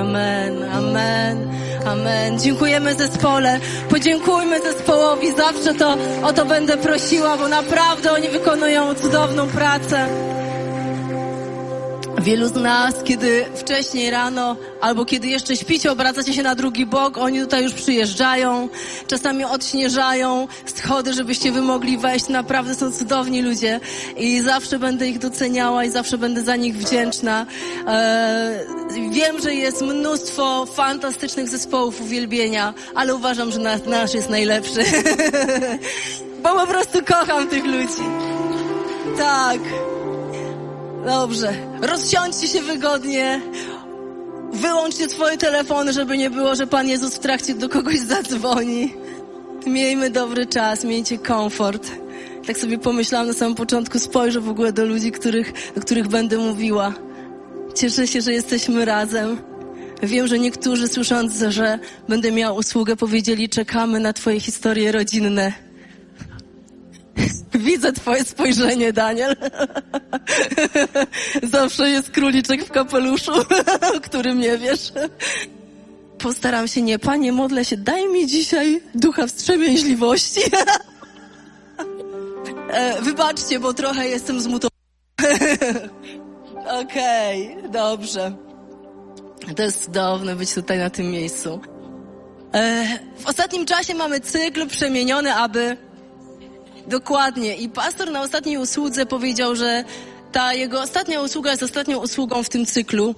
Amen, amen, amen. Dziękujemy zespole. Podziękujmy zespołowi. Zawsze to o to będę prosiła, bo naprawdę oni wykonują cudowną pracę. Wielu z nas, kiedy wcześniej rano albo kiedy jeszcze śpicie, obracacie się na drugi bok, oni tutaj już przyjeżdżają, czasami odśnieżają schody, żebyście wy mogli wejść. Naprawdę są cudowni ludzie i zawsze będę ich doceniała i zawsze będę za nich wdzięczna. Eee, wiem, że jest mnóstwo fantastycznych zespołów uwielbienia, ale uważam, że nasz jest najlepszy. Bo po prostu kocham tych ludzi. Tak. Dobrze. Rozsiądźcie się wygodnie. Wyłączcie swoje telefony, żeby nie było, że Pan Jezus w trakcie do kogoś zadzwoni. Miejmy dobry czas, miejcie komfort. Tak sobie pomyślałam na samym początku, spojrzę w ogóle do ludzi, których, do których będę mówiła. Cieszę się, że jesteśmy razem. Wiem, że niektórzy słysząc, że będę miała usługę, powiedzieli, czekamy na Twoje historie rodzinne. Widzę twoje spojrzenie, Daniel. Zawsze jest króliczek w kapeluszu, o którym nie wiesz. Postaram się nie, panie, modlę się, daj mi dzisiaj ducha wstrzemięźliwości. E, wybaczcie, bo trochę jestem zmutowana. Okej, okay, dobrze. To jest cudowne być tutaj na tym miejscu. E, w ostatnim czasie mamy cykl przemieniony, aby Dokładnie. I pastor na ostatniej usłudze powiedział, że ta jego ostatnia usługa jest ostatnią usługą w tym cyklu.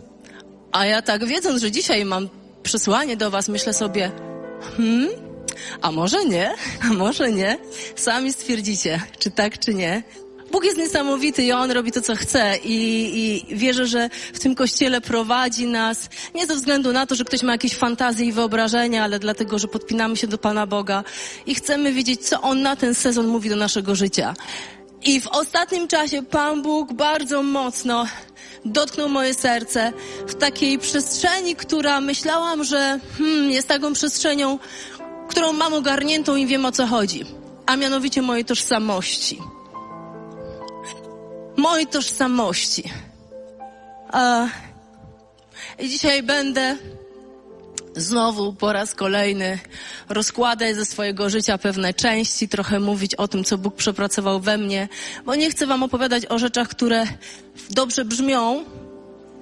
A ja tak wiedząc, że dzisiaj mam przesłanie do was, myślę sobie, hmm, a może nie, a może nie. Sami stwierdzicie, czy tak, czy nie. Bóg jest niesamowity i On robi to, co chce. I, i wierzę, że w tym Kościele prowadzi nas nie ze względu na to, że ktoś ma jakieś fantazje i wyobrażenia, ale dlatego, że podpinamy się do Pana Boga i chcemy wiedzieć, co On na ten sezon mówi do naszego życia. I w ostatnim czasie Pan Bóg bardzo mocno dotknął moje serce w takiej przestrzeni, która myślałam, że hmm, jest taką przestrzenią, którą mam ogarniętą i wiem o co chodzi, a mianowicie mojej tożsamości mojej tożsamości. I dzisiaj będę znowu po raz kolejny rozkładać ze swojego życia pewne części, trochę mówić o tym, co Bóg przepracował we mnie, bo nie chcę Wam opowiadać o rzeczach, które dobrze brzmią,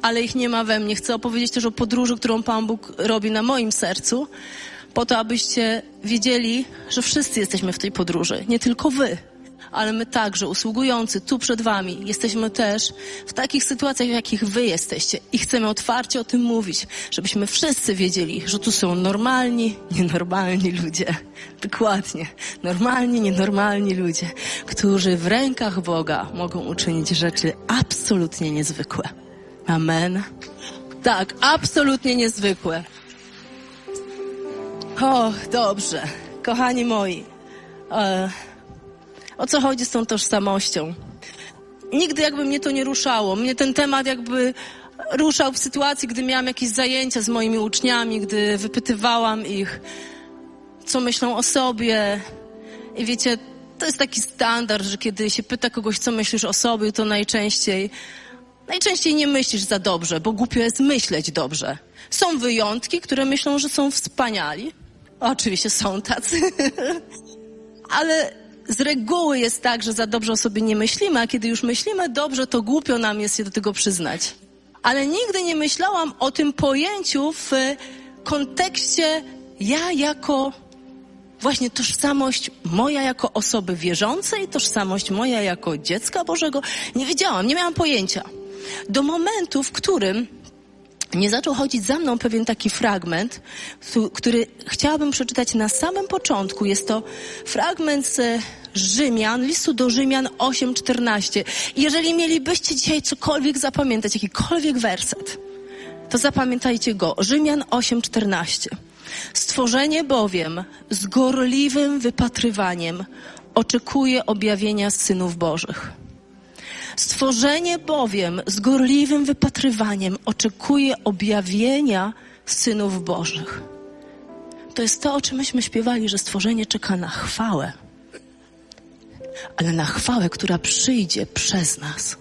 ale ich nie ma we mnie. Chcę opowiedzieć też o podróży, którą Pan Bóg robi na moim sercu, po to, abyście wiedzieli, że wszyscy jesteśmy w tej podróży, nie tylko Wy ale my także, usługujący tu przed Wami, jesteśmy też w takich sytuacjach, w jakich Wy jesteście i chcemy otwarcie o tym mówić, żebyśmy wszyscy wiedzieli, że tu są normalni, nienormalni ludzie. Dokładnie. Normalni, nienormalni ludzie, którzy w rękach Boga mogą uczynić rzeczy absolutnie niezwykłe. Amen. Tak, absolutnie niezwykłe. O, dobrze. Kochani moi, e, o co chodzi z tą tożsamością. Nigdy jakby mnie to nie ruszało. Mnie ten temat jakby ruszał w sytuacji, gdy miałam jakieś zajęcia z moimi uczniami, gdy wypytywałam ich, co myślą o sobie. I wiecie, to jest taki standard, że kiedy się pyta kogoś, co myślisz o sobie, to najczęściej, najczęściej nie myślisz za dobrze, bo głupio jest myśleć dobrze. Są wyjątki, które myślą, że są wspaniali. Oczywiście są tacy. Ale z reguły jest tak, że za dobrze o sobie nie myślimy, a kiedy już myślimy dobrze, to głupio nam jest się do tego przyznać. Ale nigdy nie myślałam o tym pojęciu w kontekście ja jako właśnie tożsamość moja jako osoby wierzącej, tożsamość moja jako dziecka Bożego. Nie wiedziałam, nie miałam pojęcia. Do momentu, w którym nie zaczął chodzić za mną pewien taki fragment, który chciałabym przeczytać na samym początku. Jest to fragment z Rzymian, listu do Rzymian 8:14. Jeżeli mielibyście dzisiaj cokolwiek zapamiętać, jakikolwiek werset, to zapamiętajcie go. Rzymian 8:14. Stworzenie bowiem z gorliwym wypatrywaniem oczekuje objawienia synów Bożych. Stworzenie bowiem z gorliwym wypatrywaniem oczekuje objawienia synów Bożych. To jest to, o czym myśmy śpiewali, że stworzenie czeka na chwałę, ale na chwałę, która przyjdzie przez nas.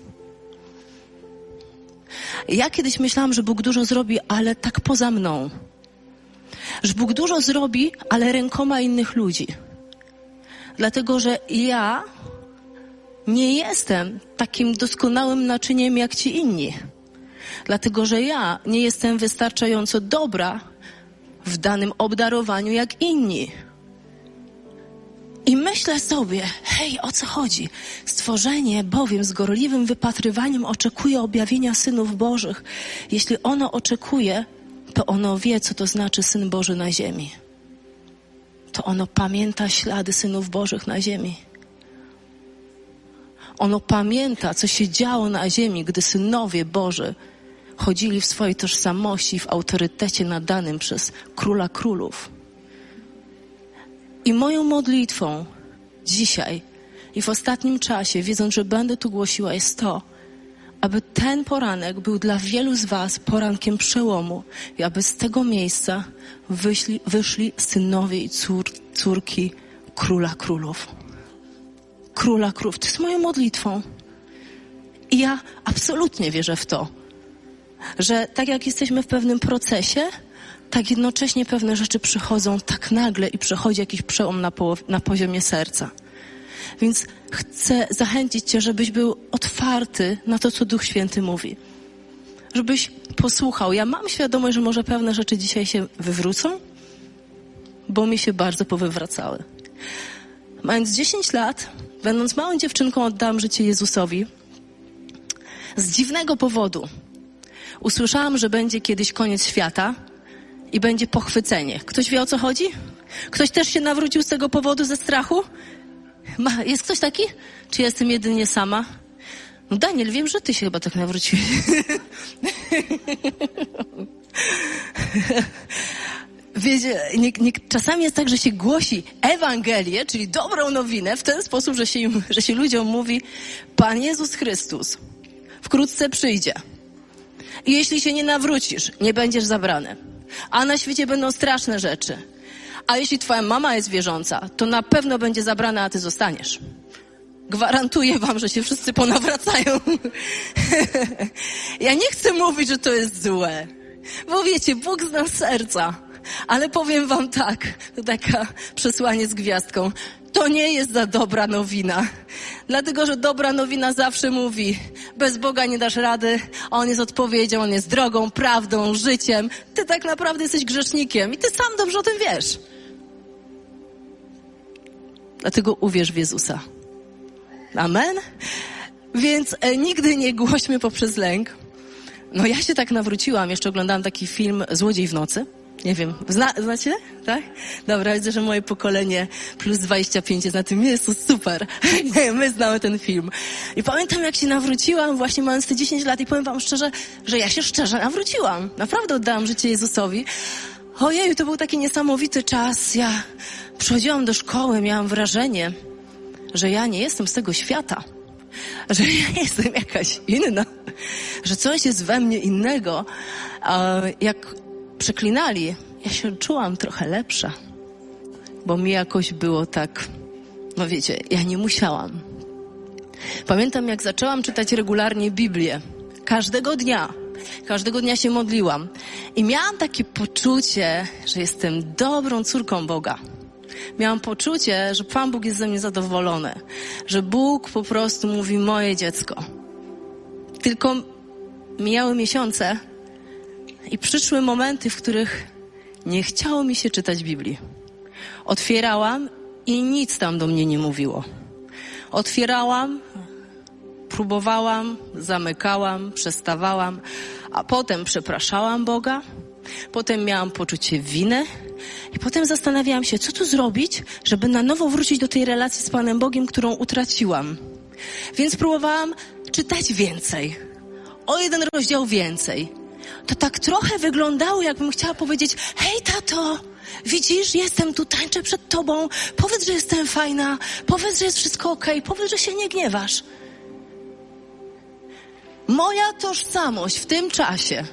Ja kiedyś myślałam, że Bóg dużo zrobi, ale tak poza mną. Że Bóg dużo zrobi, ale rękoma innych ludzi. Dlatego, że ja nie jestem takim doskonałym naczyniem jak ci inni. Dlatego, że ja nie jestem wystarczająco dobra w danym obdarowaniu jak inni. I myślę sobie, hej, o co chodzi? Stworzenie bowiem z gorliwym wypatrywaniem oczekuje objawienia synów Bożych. Jeśli ono oczekuje, to ono wie, co to znaczy syn Boży na ziemi. To ono pamięta ślady synów Bożych na ziemi. Ono pamięta, co się działo na ziemi, gdy synowie Boży chodzili w swojej tożsamości, w autorytecie nadanym przez króla królów. I moją modlitwą dzisiaj i w ostatnim czasie, wiedząc, że będę tu głosiła, jest to, aby ten poranek był dla wielu z Was porankiem przełomu i aby z tego miejsca wyszli, wyszli synowie i cór, córki króla królów. Króla królów. To jest moją modlitwą. I ja absolutnie wierzę w to, że tak jak jesteśmy w pewnym procesie, tak jednocześnie pewne rzeczy przychodzą tak nagle i przychodzi jakiś przełom na, na poziomie serca. Więc chcę zachęcić Cię, żebyś był otwarty na to, co Duch Święty mówi. Żebyś posłuchał. Ja mam świadomość, że może pewne rzeczy dzisiaj się wywrócą, bo mi się bardzo powywracały. Mając 10 lat, będąc małą dziewczynką, oddałam życie Jezusowi. Z dziwnego powodu. Usłyszałam, że będzie kiedyś koniec świata i będzie pochwycenie. Ktoś wie o co chodzi? Ktoś też się nawrócił z tego powodu ze strachu? Ma, jest ktoś taki? Czy jestem jedynie sama? No Daniel, wiem, że ty się chyba tak nawróciłeś. Wiecie, nie, nie, czasami jest tak, że się głosi Ewangelię, czyli dobrą nowinę, w ten sposób, że się, im, że się ludziom mówi Pan Jezus Chrystus wkrótce przyjdzie. I jeśli się nie nawrócisz, nie będziesz zabrany. A na świecie będą straszne rzeczy. A jeśli twoja mama jest wierząca, to na pewno będzie zabrana, a ty zostaniesz. Gwarantuję wam, że się wszyscy ponawracają. ja nie chcę mówić, że to jest złe. Bo wiecie, Bóg zna serca. Ale powiem wam tak, to taka przesłanie z gwiazdką. To nie jest za dobra nowina. Dlatego, że dobra nowina zawsze mówi, bez Boga nie dasz rady, On jest odpowiedzią, On jest drogą, prawdą, życiem. Ty tak naprawdę jesteś grzesznikiem i ty sam dobrze o tym wiesz. Dlatego uwierz w Jezusa. Amen? Więc e, nigdy nie głośmy poprzez lęk. No ja się tak nawróciłam, jeszcze oglądałam taki film Złodziej w nocy. Nie wiem, Zna, znacie? Tak? Dobra, widzę, że moje pokolenie plus 25 jest na tym. To super. My znamy ten film. I pamiętam, jak się nawróciłam, właśnie mając te 10 lat i powiem wam szczerze, że ja się szczerze nawróciłam. Naprawdę oddałam życie Jezusowi. Ojej, to był taki niesamowity czas. Ja przychodziłam do szkoły, miałam wrażenie, że ja nie jestem z tego świata. Że ja jestem jakaś inna. Że coś jest we mnie innego. Jak przeklinali, ja się czułam trochę lepsza. Bo mi jakoś było tak, no wiecie, ja nie musiałam. Pamiętam, jak zaczęłam czytać regularnie Biblię. Każdego dnia. Każdego dnia się modliłam. I miałam takie poczucie, że jestem dobrą córką Boga. Miałam poczucie, że Pan Bóg jest ze mnie zadowolony. Że Bóg po prostu mówi moje dziecko. Tylko mijały miesiące, i przyszły momenty, w których nie chciało mi się czytać Biblii. Otwierałam i nic tam do mnie nie mówiło. Otwierałam, próbowałam, zamykałam, przestawałam, a potem przepraszałam Boga, potem miałam poczucie winy i potem zastanawiałam się, co tu zrobić, żeby na nowo wrócić do tej relacji z Panem Bogiem, którą utraciłam. Więc próbowałam czytać więcej, o jeden rozdział więcej to tak trochę wyglądało, jakbym chciała powiedzieć: Hej, tato, widzisz, jestem tu, tańczę przed tobą. Powiedz, że jestem fajna, powiedz, że jest wszystko ok, powiedz, że się nie gniewasz. Moja tożsamość w tym czasie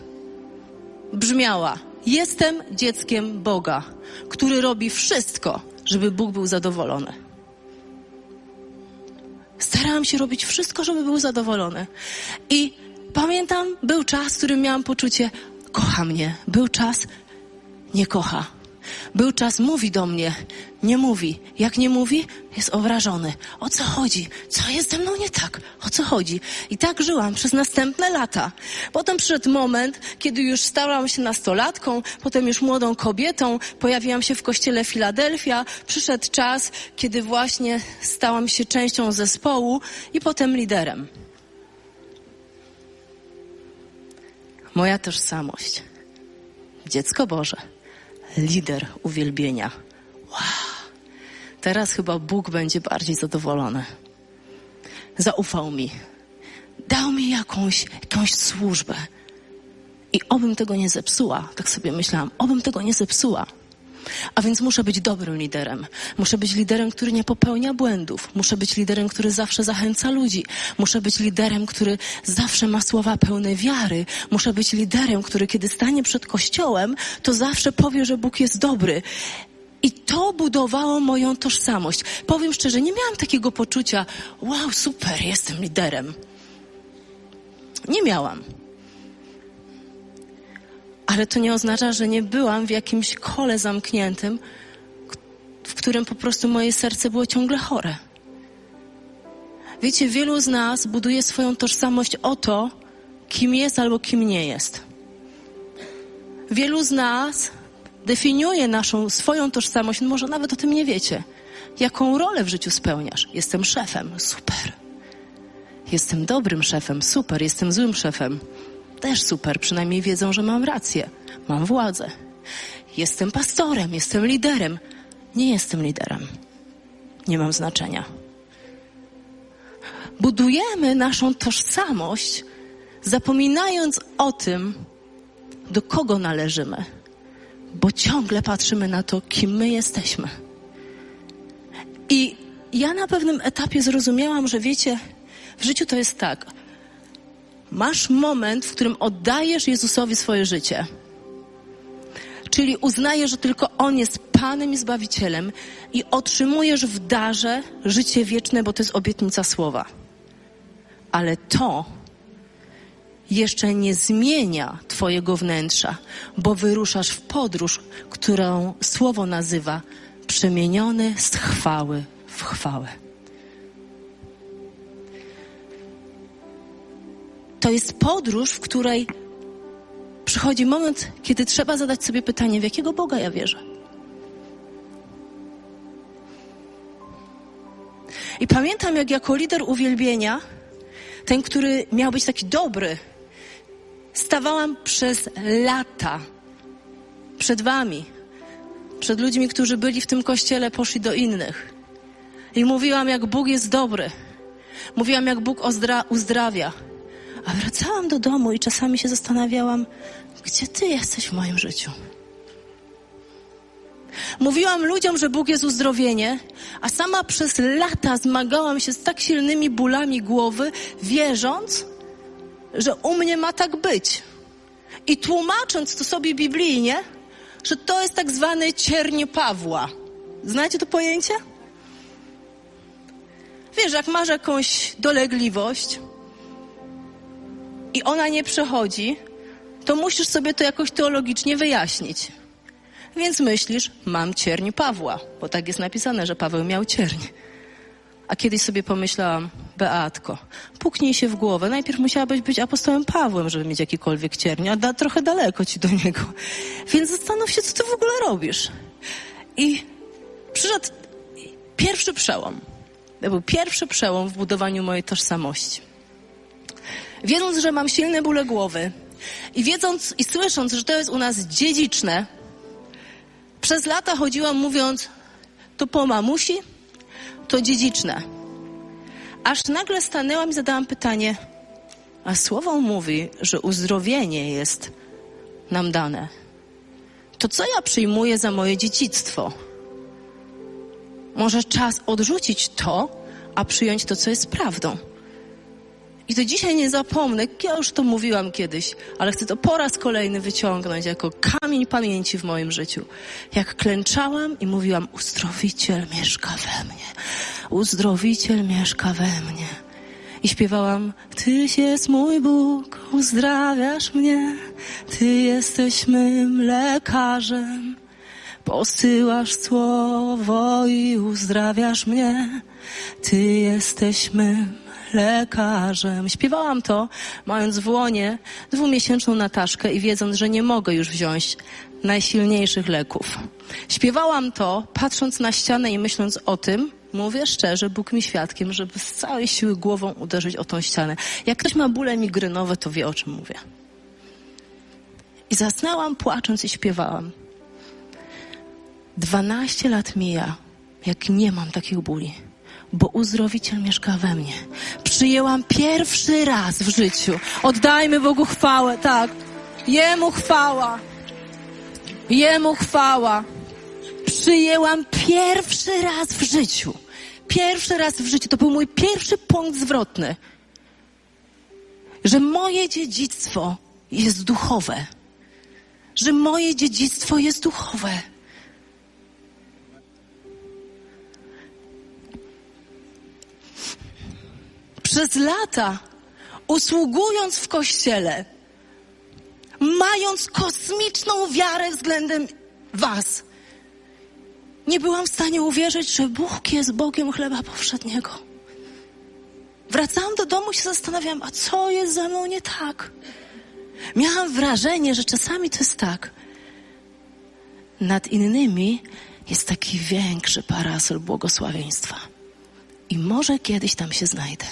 brzmiała: Jestem dzieckiem Boga, który robi wszystko, żeby Bóg był zadowolony. Starałam się robić wszystko, żeby był zadowolony. I pamiętam, był czas, w którym miałam poczucie, kocha mnie. Był czas, nie kocha. Był czas, mówi do mnie, nie mówi. Jak nie mówi, jest obrażony. O co chodzi? Co jest ze mną nie tak? O co chodzi? I tak żyłam przez następne lata. Potem przyszedł moment, kiedy już stałam się nastolatką, potem już młodą kobietą, pojawiłam się w kościele Filadelfia. Przyszedł czas, kiedy właśnie stałam się częścią zespołu i potem liderem. Moja tożsamość. Dziecko Boże lider uwielbienia. Wow. Teraz chyba Bóg będzie bardziej zadowolony. Zaufał mi. Dał mi jakąś, jakąś służbę. I obym tego nie zepsuła. Tak sobie myślałam. Obym tego nie zepsuła. A więc muszę być dobrym liderem. Muszę być liderem, który nie popełnia błędów. Muszę być liderem, który zawsze zachęca ludzi. Muszę być liderem, który zawsze ma słowa pełne wiary. Muszę być liderem, który kiedy stanie przed kościołem, to zawsze powie, że Bóg jest dobry. I to budowało moją tożsamość. Powiem szczerze, nie miałam takiego poczucia, wow, super, jestem liderem. Nie miałam ale to nie oznacza, że nie byłam w jakimś kole zamkniętym, w którym po prostu moje serce było ciągle chore. Wiecie, wielu z nas buduje swoją tożsamość o to, kim jest albo kim nie jest. Wielu z nas definiuje naszą swoją tożsamość, no może nawet o tym nie wiecie. Jaką rolę w życiu spełniasz? Jestem szefem, super. Jestem dobrym szefem, super. Jestem złym szefem, też super, przynajmniej wiedzą, że mam rację, mam władzę. Jestem pastorem, jestem liderem. Nie jestem liderem. Nie mam znaczenia. Budujemy naszą tożsamość, zapominając o tym, do kogo należymy, bo ciągle patrzymy na to, kim my jesteśmy. I ja na pewnym etapie zrozumiałam, że wiecie, w życiu to jest tak masz moment, w którym oddajesz Jezusowi swoje życie. Czyli uznajesz, że tylko On jest Panem i Zbawicielem i otrzymujesz w darze życie wieczne, bo to jest obietnica słowa. Ale to jeszcze nie zmienia Twojego wnętrza, bo wyruszasz w podróż, którą słowo nazywa przemieniony z chwały w chwałę. To jest podróż, w której przychodzi moment, kiedy trzeba zadać sobie pytanie, w jakiego Boga ja wierzę. I pamiętam, jak jako lider uwielbienia, ten, który miał być taki dobry, stawałam przez lata przed wami, przed ludźmi, którzy byli w tym kościele, poszli do innych. I mówiłam, jak Bóg jest dobry. Mówiłam, jak Bóg uzdrawia. A wracałam do domu i czasami się zastanawiałam, gdzie Ty jesteś w moim życiu. Mówiłam ludziom, że Bóg jest uzdrowienie, a sama przez lata zmagałam się z tak silnymi bólami głowy, wierząc, że u mnie ma tak być. I tłumacząc to sobie biblijnie, że to jest tak zwany ciernie Pawła. Znacie to pojęcie? Wiesz, jak masz jakąś dolegliwość, i ona nie przechodzi, to musisz sobie to jakoś teologicznie wyjaśnić. Więc myślisz, mam cierń Pawła, bo tak jest napisane, że Paweł miał cierń. A kiedyś sobie pomyślałam, Beatko, puknij się w głowę. Najpierw musiałabyś być apostołem Pawłem, żeby mieć jakikolwiek cierń, a da, trochę daleko ci do niego. Więc zastanów się, co ty w ogóle robisz. I przyszedł pierwszy przełom. To był pierwszy przełom w budowaniu mojej tożsamości wiedząc, że mam silne bóle głowy i wiedząc i słysząc, że to jest u nas dziedziczne, przez lata chodziłam mówiąc, to po mamusi, to dziedziczne. Aż nagle stanęłam i zadałam pytanie, a słowo mówi, że uzdrowienie jest nam dane, to co ja przyjmuję za moje dziedzictwo? Może czas odrzucić to, a przyjąć to, co jest prawdą. I to dzisiaj nie zapomnę, ja już to mówiłam kiedyś, ale chcę to po raz kolejny wyciągnąć jako kamień pamięci w moim życiu. Jak klęczałam i mówiłam, uzdrowiciel mieszka we mnie, uzdrowiciel mieszka we mnie. I śpiewałam, Tyś jest mój Bóg, uzdrawiasz mnie, Ty jesteś mym lekarzem. Posyłasz słowo i uzdrawiasz mnie. Ty jesteś mym lekarzem. Śpiewałam to, mając w łonie dwumiesięczną Nataszkę i wiedząc, że nie mogę już wziąć najsilniejszych leków. Śpiewałam to, patrząc na ścianę i myśląc o tym, mówię szczerze, Bóg mi świadkiem, żeby z całej siły głową uderzyć o tą ścianę. Jak ktoś ma bóle migrynowe, to wie o czym mówię. I zasnęłam płacząc i śpiewałam. Dwanaście lat mija, jak nie mam takich bóli bo uzdrowiciel mieszka we mnie. Przyjęłam pierwszy raz w życiu. Oddajmy Bogu chwałę, tak. Jemu chwała. Jemu chwała. Przyjęłam pierwszy raz w życiu. Pierwszy raz w życiu. To był mój pierwszy punkt zwrotny. Że moje dziedzictwo jest duchowe. Że moje dziedzictwo jest duchowe. Przez lata, usługując w kościele, mając kosmiczną wiarę względem Was, nie byłam w stanie uwierzyć, że Bóg jest Bogiem chleba powszedniego. Wracałam do domu i się zastanawiam, a co jest ze mną nie tak? Miałam wrażenie, że czasami to jest tak. Nad innymi jest taki większy parasol błogosławieństwa i może kiedyś tam się znajdę.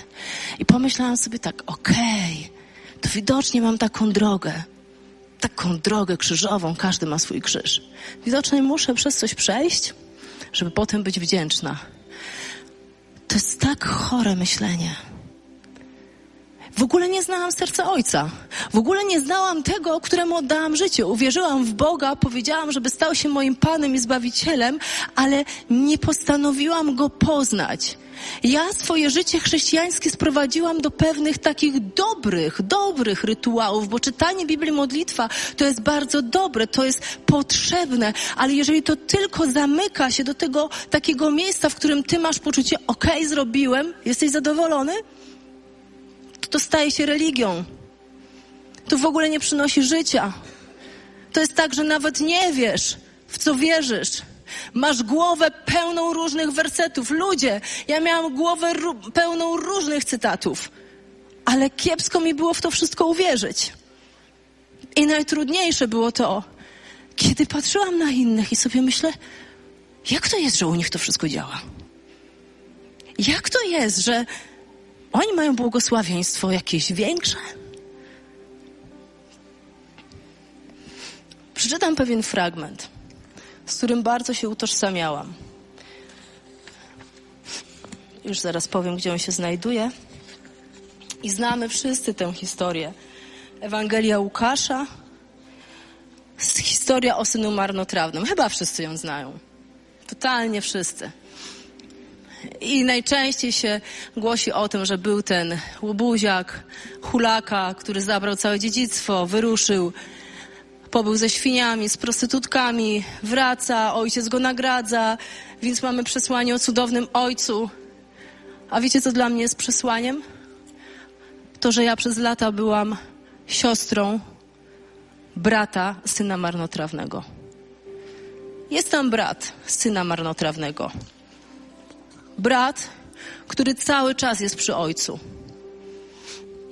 I pomyślałam sobie tak, okej, okay, to widocznie mam taką drogę, taką drogę krzyżową, każdy ma swój krzyż. Widocznie muszę przez coś przejść, żeby potem być wdzięczna. To jest tak chore myślenie. W ogóle nie znałam serca Ojca. W ogóle nie znałam tego, któremu oddałam życie. Uwierzyłam w Boga, powiedziałam, żeby stał się moim Panem i Zbawicielem, ale nie postanowiłam Go poznać. Ja swoje życie chrześcijańskie sprowadziłam do pewnych takich dobrych, dobrych rytuałów, bo czytanie Biblii, modlitwa to jest bardzo dobre, to jest potrzebne, ale jeżeli to tylko zamyka się do tego takiego miejsca, w którym ty masz poczucie, okej, okay, zrobiłem, jesteś zadowolony, to staje się religią. To w ogóle nie przynosi życia. To jest tak, że nawet nie wiesz, w co wierzysz. Masz głowę pełną różnych wersetów. Ludzie, ja miałam głowę pełną różnych cytatów, ale kiepsko mi było w to wszystko uwierzyć. I najtrudniejsze było to, kiedy patrzyłam na innych i sobie myślę, jak to jest, że u nich to wszystko działa? Jak to jest, że oni mają błogosławieństwo jakieś większe? Przeczytam pewien fragment z którym bardzo się utożsamiałam. Już zaraz powiem, gdzie on się znajduje. I znamy wszyscy tę historię. Ewangelia Łukasza, historia o synu marnotrawnym. Chyba wszyscy ją znają. Totalnie wszyscy. I najczęściej się głosi o tym, że był ten łobuziak, hulaka, który zabrał całe dziedzictwo, wyruszył pobył ze świniami, z prostytutkami, wraca, ojciec go nagradza, więc mamy przesłanie o cudownym ojcu. A wiecie, co dla mnie jest przesłaniem? To, że ja przez lata byłam siostrą brata syna marnotrawnego. Jest tam brat syna marnotrawnego. Brat, który cały czas jest przy ojcu.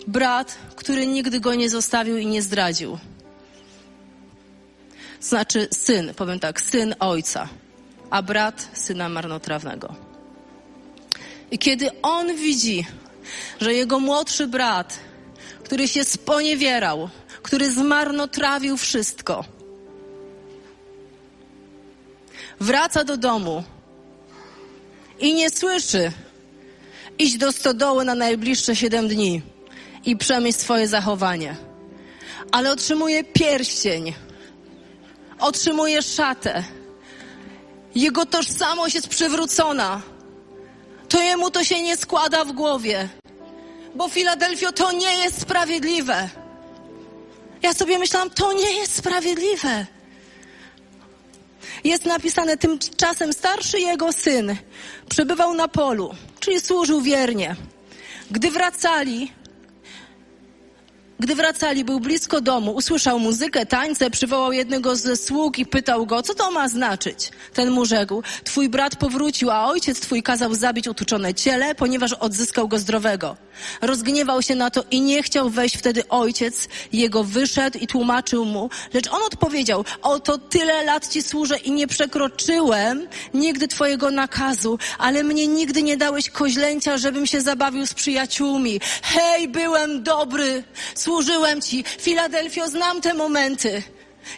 Brat, który nigdy go nie zostawił i nie zdradził znaczy syn, powiem tak, syn ojca, a brat syna marnotrawnego. I kiedy on widzi, że jego młodszy brat, który się sponiewierał, który zmarnotrawił wszystko, wraca do domu i nie słyszy, iść do stodoły na najbliższe siedem dni i przemyśl swoje zachowanie ale otrzymuje pierścień, otrzymuje szatę. Jego tożsamość jest przywrócona. To jemu to się nie składa w głowie. Bo Filadelfio to nie jest sprawiedliwe. Ja sobie myślałam, to nie jest sprawiedliwe. Jest napisane, tymczasem starszy jego syn przebywał na polu, czyli służył wiernie. Gdy wracali, gdy wracali, był blisko domu, usłyszał muzykę, tańce, przywołał jednego ze sług i pytał go, co to ma znaczyć? Ten mu rzekł, twój brat powrócił, a ojciec twój kazał zabić utuczone ciele, ponieważ odzyskał go zdrowego. Rozgniewał się na to i nie chciał wejść wtedy ojciec, jego wyszedł i tłumaczył mu, lecz on odpowiedział, oto tyle lat ci służę i nie przekroczyłem nigdy twojego nakazu, ale mnie nigdy nie dałeś koźlęcia, żebym się zabawił z przyjaciółmi. Hej, byłem dobry, służyłem Ci. Filadelfio, znam te momenty,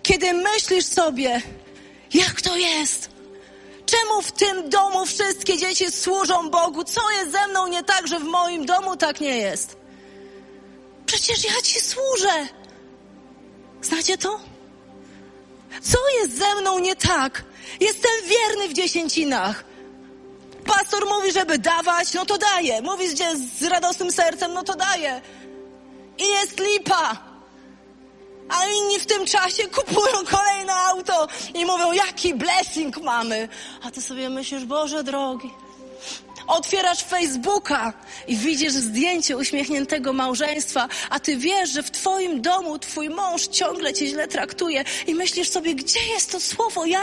kiedy myślisz sobie, jak to jest? Czemu w tym domu wszystkie dzieci służą Bogu? Co jest ze mną nie tak, że w moim domu tak nie jest? Przecież ja Ci służę. Znacie to? Co jest ze mną nie tak? Jestem wierny w dziesięcinach. Pastor mówi, żeby dawać, no to daję. Mówi że z radosnym sercem, no to daję i jest lipa. A inni w tym czasie kupują kolejne auto i mówią, jaki blessing mamy. A ty sobie myślisz, Boże drogi, Otwierasz Facebooka i widzisz zdjęcie uśmiechniętego małżeństwa, a ty wiesz, że w twoim domu twój mąż ciągle cię źle traktuje i myślisz sobie, gdzie jest to słowo? Ja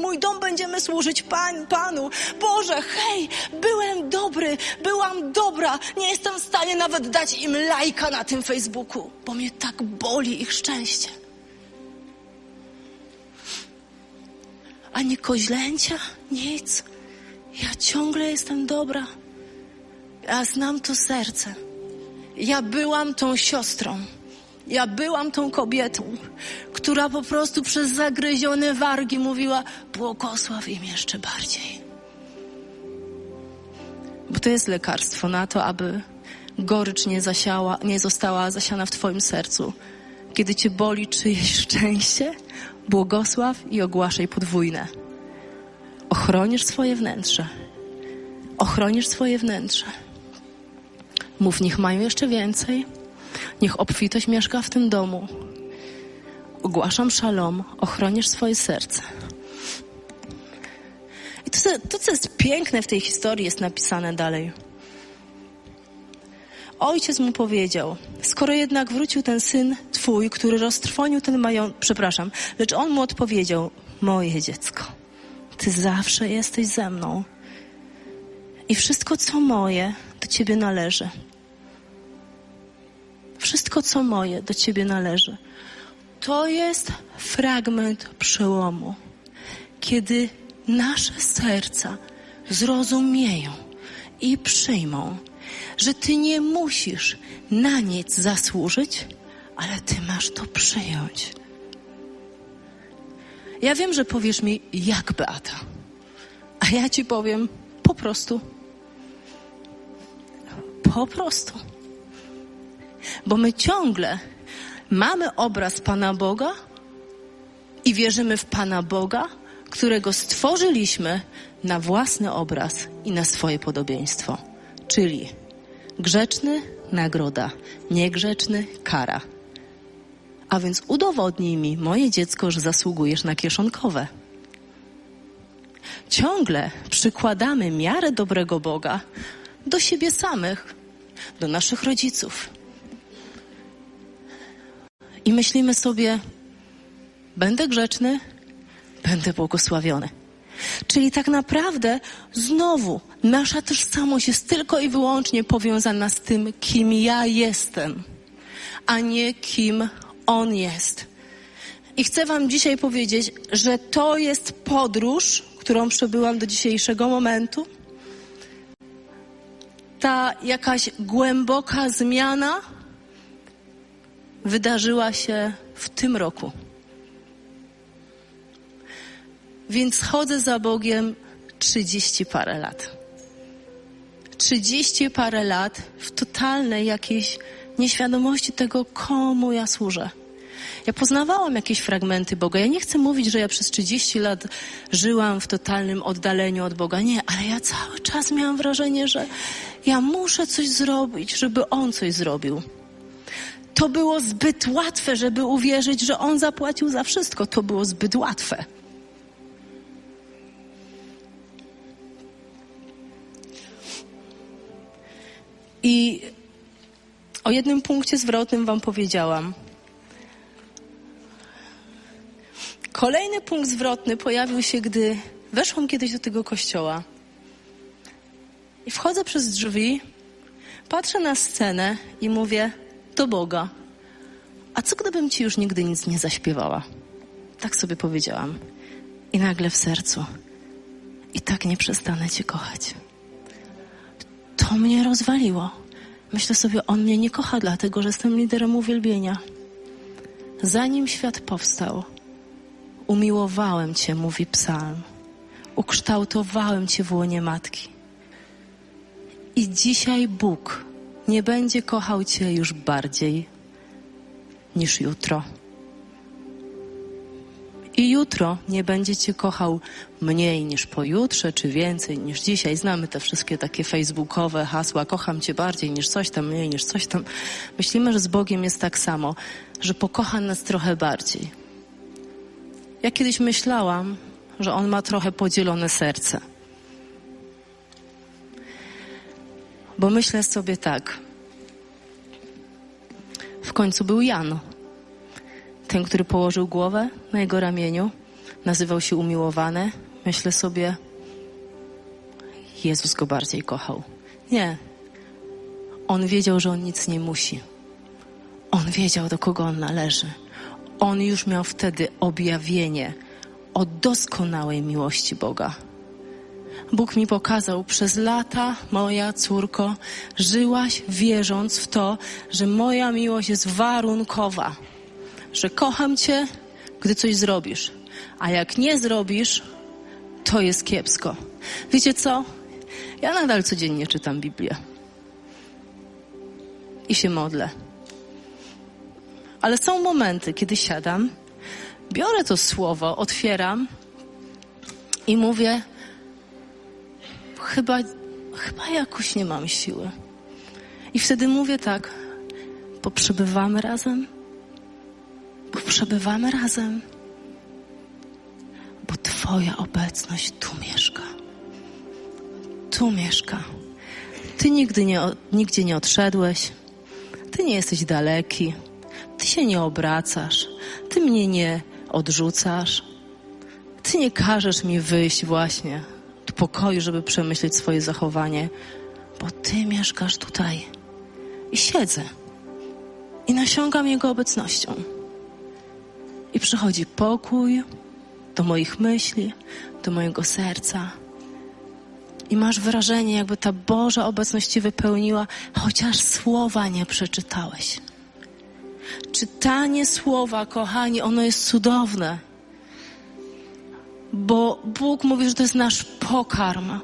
mój dom będziemy służyć Pan, Panu. Boże, hej, byłem dobry, byłam dobra. Nie jestem w stanie nawet dać im lajka na tym Facebooku, bo mnie tak boli ich szczęście. Ani koźlęcia, nic. Ja ciągle jestem dobra. Ja znam to serce. Ja byłam tą siostrą. Ja byłam tą kobietą, która po prostu przez zagryzione wargi mówiła: Błogosław im jeszcze bardziej. Bo to jest lekarstwo na to, aby gorycz nie, zasiała, nie została zasiana w Twoim sercu. Kiedy Cię boli czyjeś szczęście, błogosław i ogłaszaj podwójne ochronisz swoje wnętrze. Ochronisz swoje wnętrze. Mów, niech mają jeszcze więcej. Niech obfitość mieszka w tym domu. Ogłaszam szalom, ochronisz swoje serce. I to, to, co jest piękne w tej historii, jest napisane dalej. Ojciec mu powiedział, skoro jednak wrócił ten syn twój, który roztrwonił ten majątek, przepraszam, lecz on mu odpowiedział, moje dziecko ty zawsze jesteś ze mną. I wszystko, co moje, do Ciebie należy. Wszystko, co moje, do Ciebie należy. To jest fragment przełomu, kiedy nasze serca zrozumieją i przyjmą, że Ty nie musisz na nic zasłużyć, ale Ty masz to przyjąć. Ja wiem, że powiesz mi, jak Beata. A ja ci powiem po prostu. Po prostu. Bo my ciągle mamy obraz Pana Boga i wierzymy w Pana Boga, którego stworzyliśmy na własny obraz i na swoje podobieństwo. Czyli grzeczny nagroda, niegrzeczny kara. A więc udowodnij mi, moje dziecko, że zasługujesz na kieszonkowe. Ciągle przykładamy miarę dobrego Boga do siebie samych, do naszych rodziców. I myślimy sobie, będę grzeczny, będę błogosławiony. Czyli tak naprawdę znowu nasza tożsamość jest tylko i wyłącznie powiązana z tym, kim ja jestem, a nie kim on jest. I chcę Wam dzisiaj powiedzieć, że to jest podróż, którą przebyłam do dzisiejszego momentu. Ta jakaś głęboka zmiana wydarzyła się w tym roku. Więc chodzę za Bogiem trzydzieści parę lat. Trzydzieści parę lat w totalnej jakiejś nieświadomości tego, komu ja służę Ja poznawałam jakieś fragmenty Boga. Ja nie chcę mówić, że ja przez 30 lat żyłam w totalnym oddaleniu od Boga. Nie, ale ja cały czas miałam wrażenie, że ja muszę coś zrobić, żeby On coś zrobił. To było zbyt łatwe, żeby uwierzyć, że On zapłacił za wszystko. To było zbyt łatwe. I o jednym punkcie zwrotnym Wam powiedziałam. Kolejny punkt zwrotny pojawił się, gdy weszłam kiedyś do tego kościoła. I wchodzę przez drzwi, patrzę na scenę i mówię do Boga: A co gdybym Ci już nigdy nic nie zaśpiewała? Tak sobie powiedziałam. I nagle w sercu: I tak nie przestanę Cię kochać. To mnie rozwaliło. Myślę sobie, on mnie nie kocha, dlatego że jestem liderem uwielbienia. Zanim świat powstał, umiłowałem Cię, mówi psalm. Ukształtowałem Cię w łonie matki. I dzisiaj Bóg nie będzie kochał Cię już bardziej niż jutro. I jutro nie będzie Cię kochał mniej niż pojutrze, czy więcej niż dzisiaj. Znamy te wszystkie takie facebookowe hasła, kocham Cię bardziej niż coś tam, mniej niż coś tam. Myślimy, że z Bogiem jest tak samo, że pokocha nas trochę bardziej. Ja kiedyś myślałam, że On ma trochę podzielone serce. Bo myślę sobie tak. W końcu był Jan ten, który położył głowę na jego ramieniu, nazywał się umiłowany. Myślę sobie, Jezus go bardziej kochał. Nie. On wiedział, że on nic nie musi. On wiedział, do kogo on należy. On już miał wtedy objawienie o doskonałej miłości Boga. Bóg mi pokazał, przez lata, moja córko, żyłaś wierząc w to, że moja miłość jest warunkowa że kocham Cię, gdy coś zrobisz, a jak nie zrobisz, to jest kiepsko. Wiecie co? Ja nadal codziennie czytam Biblię i się modlę. Ale są momenty, kiedy siadam, biorę to słowo, otwieram i mówię, chyba, chyba jakoś nie mam siły. I wtedy mówię tak, poprzebywamy razem bo przebywamy razem, bo Twoja obecność tu mieszka. Tu mieszka. Ty nigdy nie, nigdzie nie odszedłeś. Ty nie jesteś daleki. Ty się nie obracasz. Ty mnie nie odrzucasz. Ty nie każesz mi wyjść właśnie pokoju, żeby przemyśleć swoje zachowanie, bo Ty mieszkasz tutaj. I siedzę. I nasiągam Jego obecnością. I przychodzi pokój do moich myśli, do mojego serca. I masz wrażenie, jakby ta Boża obecność ci wypełniła, chociaż słowa nie przeczytałeś. Czytanie słowa, kochani, ono jest cudowne. Bo Bóg mówi, że to jest nasz pokarm.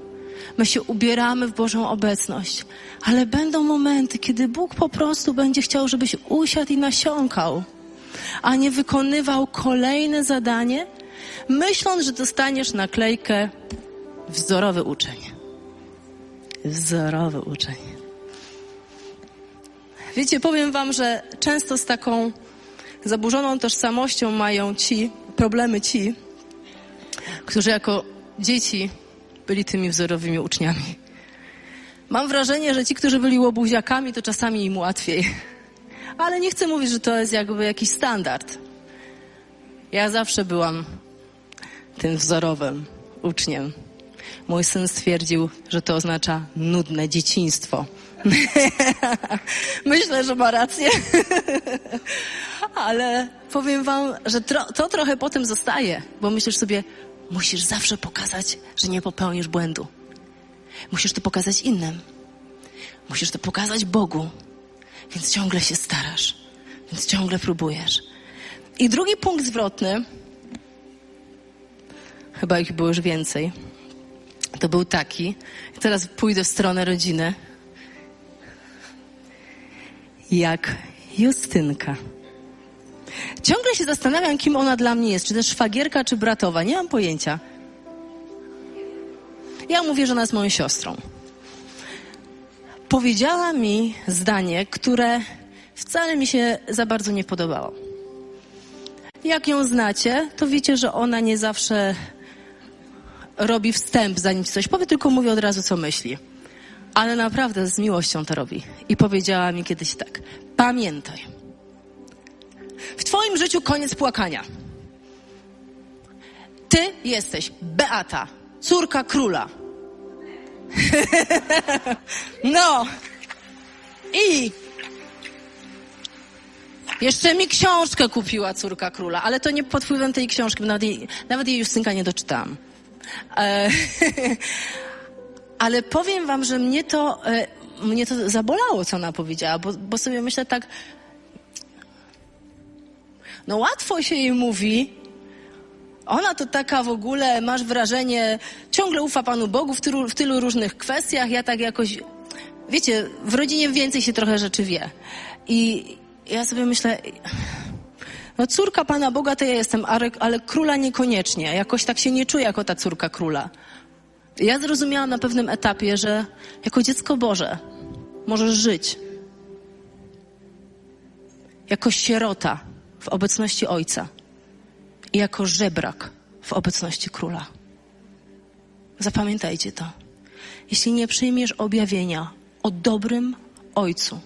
My się ubieramy w Bożą obecność, ale będą momenty, kiedy Bóg po prostu będzie chciał, żebyś usiadł i nasiąkał a nie wykonywał kolejne zadanie, myśląc, że dostaniesz naklejkę wzorowy uczeń. Wzorowy uczeń. Wiecie, powiem wam, że często z taką zaburzoną tożsamością mają ci, problemy ci, którzy jako dzieci byli tymi wzorowymi uczniami. Mam wrażenie, że ci, którzy byli łobuziakami, to czasami im łatwiej ale nie chcę mówić, że to jest jakby jakiś standard. Ja zawsze byłam tym wzorowym uczniem. Mój syn stwierdził, że to oznacza nudne dzieciństwo. Myślę, że ma rację. Ale powiem wam, że to trochę potem zostaje, bo myślisz sobie, musisz zawsze pokazać, że nie popełnisz błędu. Musisz to pokazać innym. Musisz to pokazać Bogu więc ciągle się starasz, więc ciągle próbujesz. I drugi punkt zwrotny, chyba ich było już więcej, to był taki, teraz pójdę w stronę rodziny, jak Justynka. Ciągle się zastanawiam, kim ona dla mnie jest. Czy też szwagierka, czy bratowa. Nie mam pojęcia. Ja mówię, że ona jest moją siostrą. Powiedziała mi zdanie, które wcale mi się za bardzo nie podobało. Jak ją znacie, to wiecie, że ona nie zawsze robi wstęp, zanim coś powie, tylko mówi od razu, co myśli. Ale naprawdę z miłością to robi. I powiedziała mi kiedyś tak: Pamiętaj, w Twoim życiu koniec płakania. Ty jesteś Beata, córka króla. no. I jeszcze mi książkę kupiła córka króla, ale to nie pod wpływem tej książki, nawet jej, nawet jej nie doczytałam. E, ale powiem wam, że mnie to, e, mnie to zabolało, co ona powiedziała, bo, bo sobie myślę tak, no łatwo się jej mówi, ona to taka w ogóle, masz wrażenie, ciągle ufa Panu Bogu w tylu, w tylu różnych kwestiach. Ja tak jakoś, wiecie, w rodzinie więcej się trochę rzeczy wie. I ja sobie myślę, no córka Pana Boga to ja jestem, ale, ale króla niekoniecznie. Jakoś tak się nie czuję jako ta córka króla. Ja zrozumiałam na pewnym etapie, że jako dziecko Boże możesz żyć. Jako sierota w obecności Ojca i jako żebrak w obecności Króla. Zapamiętajcie to. Jeśli nie przyjmiesz objawienia o dobrym Ojcu,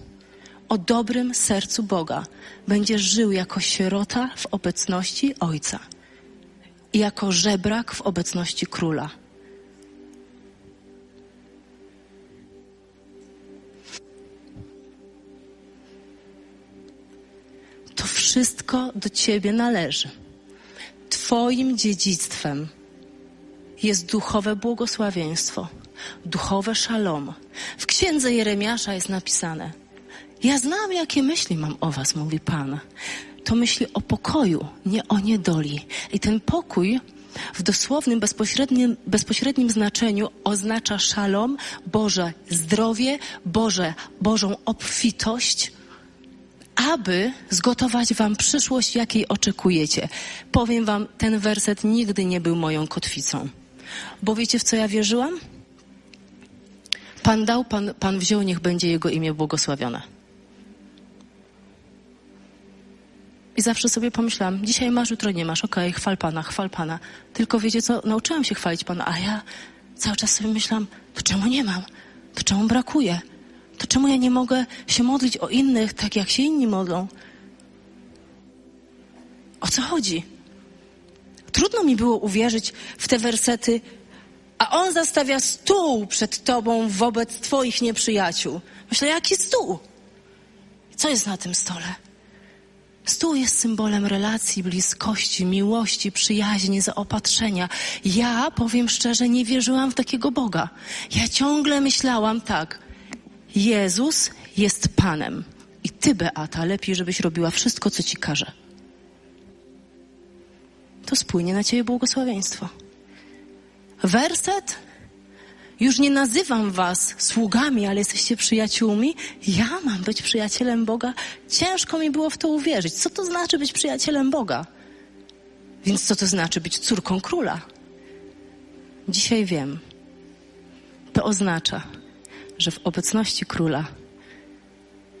o dobrym sercu Boga, będziesz żył jako sierota w obecności Ojca i jako żebrak w obecności Króla. To wszystko do Ciebie należy. Twoim dziedzictwem jest duchowe błogosławieństwo, duchowe szalom. W księdze Jeremiasza jest napisane: Ja znam, jakie myśli mam o Was, mówi Pan. To myśli o pokoju, nie o niedoli. I ten pokój w dosłownym, bezpośrednim, bezpośrednim znaczeniu oznacza szalom, Boże zdrowie, Boże, Bożą obfitość, aby zgotować wam przyszłość, jakiej oczekujecie. Powiem wam, ten werset nigdy nie był moją kotwicą. Bo wiecie, w co ja wierzyłam? Pan dał, Pan, Pan wziął, niech będzie Jego imię błogosławione. I zawsze sobie pomyślałam, dzisiaj masz, jutro nie masz, okej, okay, chwal Pana, chwal Pana. Tylko wiecie co, nauczyłam się chwalić Pana, a ja cały czas sobie myślałam, to czemu nie mam? To czemu brakuje? To czemu ja nie mogę się modlić o innych tak, jak się inni modlą? O co chodzi? Trudno mi było uwierzyć w te wersety, a on zastawia stół przed tobą wobec twoich nieprzyjaciół. Myślę, jaki stół? Co jest na tym stole? Stół jest symbolem relacji, bliskości, miłości, przyjaźni, zaopatrzenia. Ja, powiem szczerze, nie wierzyłam w takiego Boga. Ja ciągle myślałam tak – Jezus jest Panem. I ty, Beata, lepiej, żebyś robiła wszystko, co ci każe. To spłynie na ciebie błogosławieństwo. Werset. Już nie nazywam was sługami, ale jesteście przyjaciółmi. Ja mam być przyjacielem Boga. Ciężko mi było w to uwierzyć. Co to znaczy być przyjacielem Boga? Więc co to znaczy być córką króla? Dzisiaj wiem. To oznacza, że w obecności króla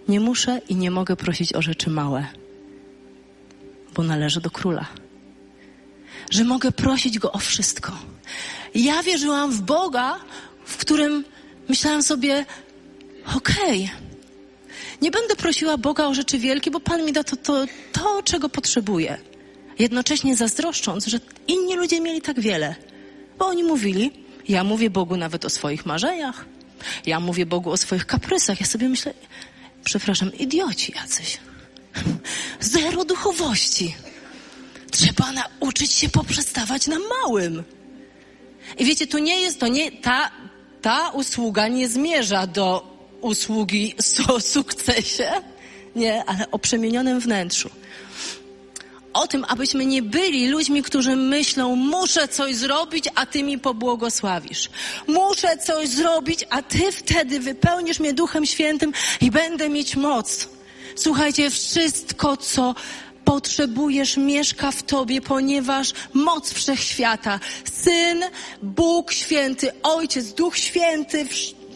nie muszę i nie mogę prosić o rzeczy małe, bo należy do króla. Że mogę prosić go o wszystko. Ja wierzyłam w Boga, w którym myślałam sobie, okej, okay, nie będę prosiła Boga o rzeczy wielkie, bo Pan mi da to, to, to, czego potrzebuję. Jednocześnie zazdroszcząc, że inni ludzie mieli tak wiele. Bo oni mówili, ja mówię Bogu nawet o swoich marzeniach, ja mówię Bogu o swoich kaprysach. Ja sobie myślę, przepraszam, idioci jacyś. Zero duchowości. Trzeba nauczyć się poprzestawać na małym. I wiecie, tu nie jest, to nie, ta, ta usługa nie zmierza do usługi o sukcesie, nie, ale o przemienionym wnętrzu o tym, abyśmy nie byli ludźmi, którzy myślą, muszę coś zrobić, a ty mi pobłogosławisz. Muszę coś zrobić, a ty wtedy wypełnisz mnie Duchem Świętym i będę mieć moc. Słuchajcie, wszystko, co potrzebujesz, mieszka w tobie, ponieważ moc wszechświata, Syn, Bóg Święty, Ojciec, Duch Święty,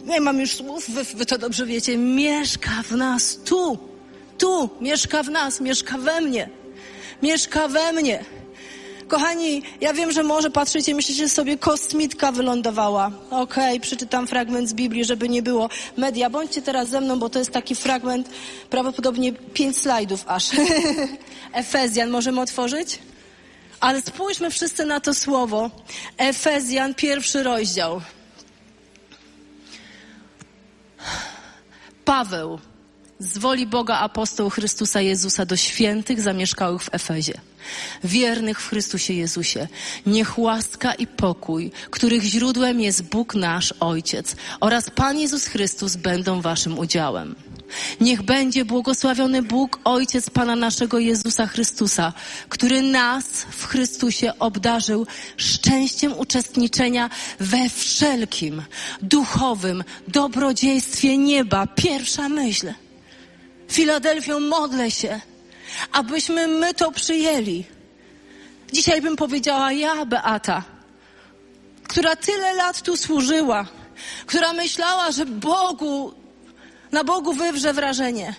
nie mam już słów, wy, wy to dobrze wiecie, mieszka w nas tu, tu, mieszka w nas, mieszka we mnie, mieszka we mnie. Kochani, ja wiem, że może patrzycie, myślicie sobie, kosmitka wylądowała. Okej, okay, przeczytam fragment z Biblii, żeby nie było media. Bądźcie teraz ze mną, bo to jest taki fragment, prawdopodobnie pięć slajdów aż. Efezjan, możemy otworzyć? Ale spójrzmy wszyscy na to słowo. Efezjan, pierwszy rozdział. Paweł, z woli Boga apostoł Chrystusa Jezusa do świętych zamieszkałych w Efezie, wiernych w Chrystusie Jezusie, niech łaska i pokój, których źródłem jest Bóg nasz Ojciec oraz Pan Jezus Chrystus będą waszym udziałem. Niech będzie błogosławiony Bóg, Ojciec Pana naszego Jezusa Chrystusa, który nas w Chrystusie obdarzył szczęściem uczestniczenia we wszelkim duchowym dobrodziejstwie nieba. Pierwsza myśl. Filadelfią modlę się, abyśmy my to przyjęli. Dzisiaj bym powiedziała ja, Beata, która tyle lat tu służyła, która myślała, że Bogu, na Bogu wywrze wrażenie.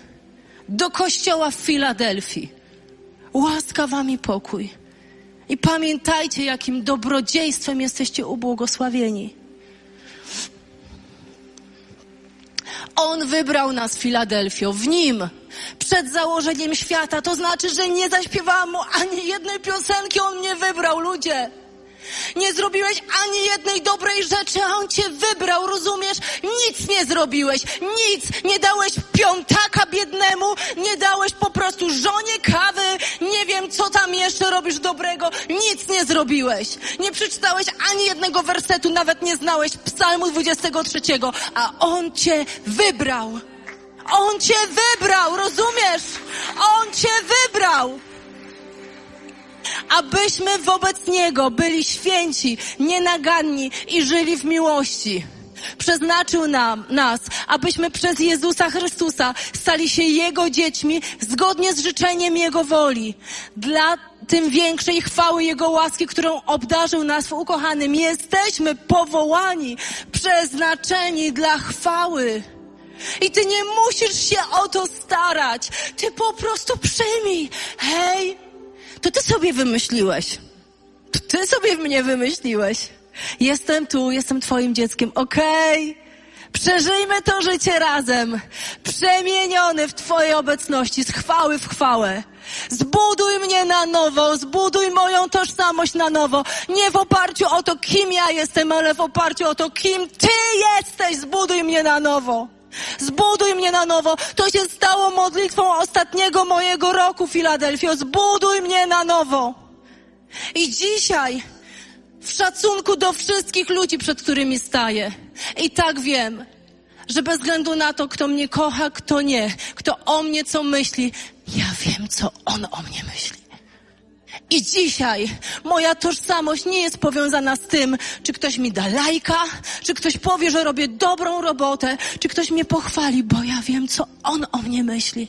Do kościoła w Filadelfii. Łaska wam i pokój. I pamiętajcie, jakim dobrodziejstwem jesteście ubłogosławieni. On wybrał nas Filadelfio, w Nim, przed założeniem świata. To znaczy, że nie zaśpiewałam mu ani jednej piosenki, On mnie wybrał, ludzie. Nie zrobiłeś ani jednej dobrej rzeczy, a On cię wybrał, rozumiesz? Nic nie zrobiłeś, nic. Nie dałeś piątaka biednemu, nie dałeś po jeszcze robisz dobrego. Nic nie zrobiłeś. Nie przeczytałeś ani jednego wersetu, nawet nie znałeś psalmu 23, a On cię wybrał. On cię wybrał, rozumiesz? On cię wybrał abyśmy wobec Niego byli święci, nienaganni i żyli w miłości. Przeznaczył nam, nas, abyśmy przez Jezusa Chrystusa stali się Jego dziećmi zgodnie z życzeniem Jego woli. Dla tym większej chwały Jego łaski, którą obdarzył nas w ukochanym. Jesteśmy powołani, przeznaczeni dla chwały. I ty nie musisz się o to starać. Ty po prostu przyjmij. Hej, to ty sobie wymyśliłeś. To ty sobie mnie wymyśliłeś. Jestem tu, jestem twoim dzieckiem, okej? Okay? Przeżyjmy to życie razem. Przemieniony w Twojej obecności, z chwały w chwałę. Zbuduj mnie na nowo, zbuduj moją tożsamość na nowo. Nie w oparciu o to, kim ja jestem, ale w oparciu o to, kim Ty jesteś. Zbuduj mnie na nowo. Zbuduj mnie na nowo. To się stało modlitwą ostatniego mojego roku, Filadelfio. Zbuduj mnie na nowo. I dzisiaj, w szacunku do wszystkich ludzi, przed którymi staję, i tak wiem, że bez względu na to, kto mnie kocha, kto nie, kto o mnie co myśli, ja wiem, co on o mnie myśli. I dzisiaj moja tożsamość nie jest powiązana z tym, czy ktoś mi da lajka, czy ktoś powie, że robię dobrą robotę, czy ktoś mnie pochwali, bo ja wiem, co on o mnie myśli.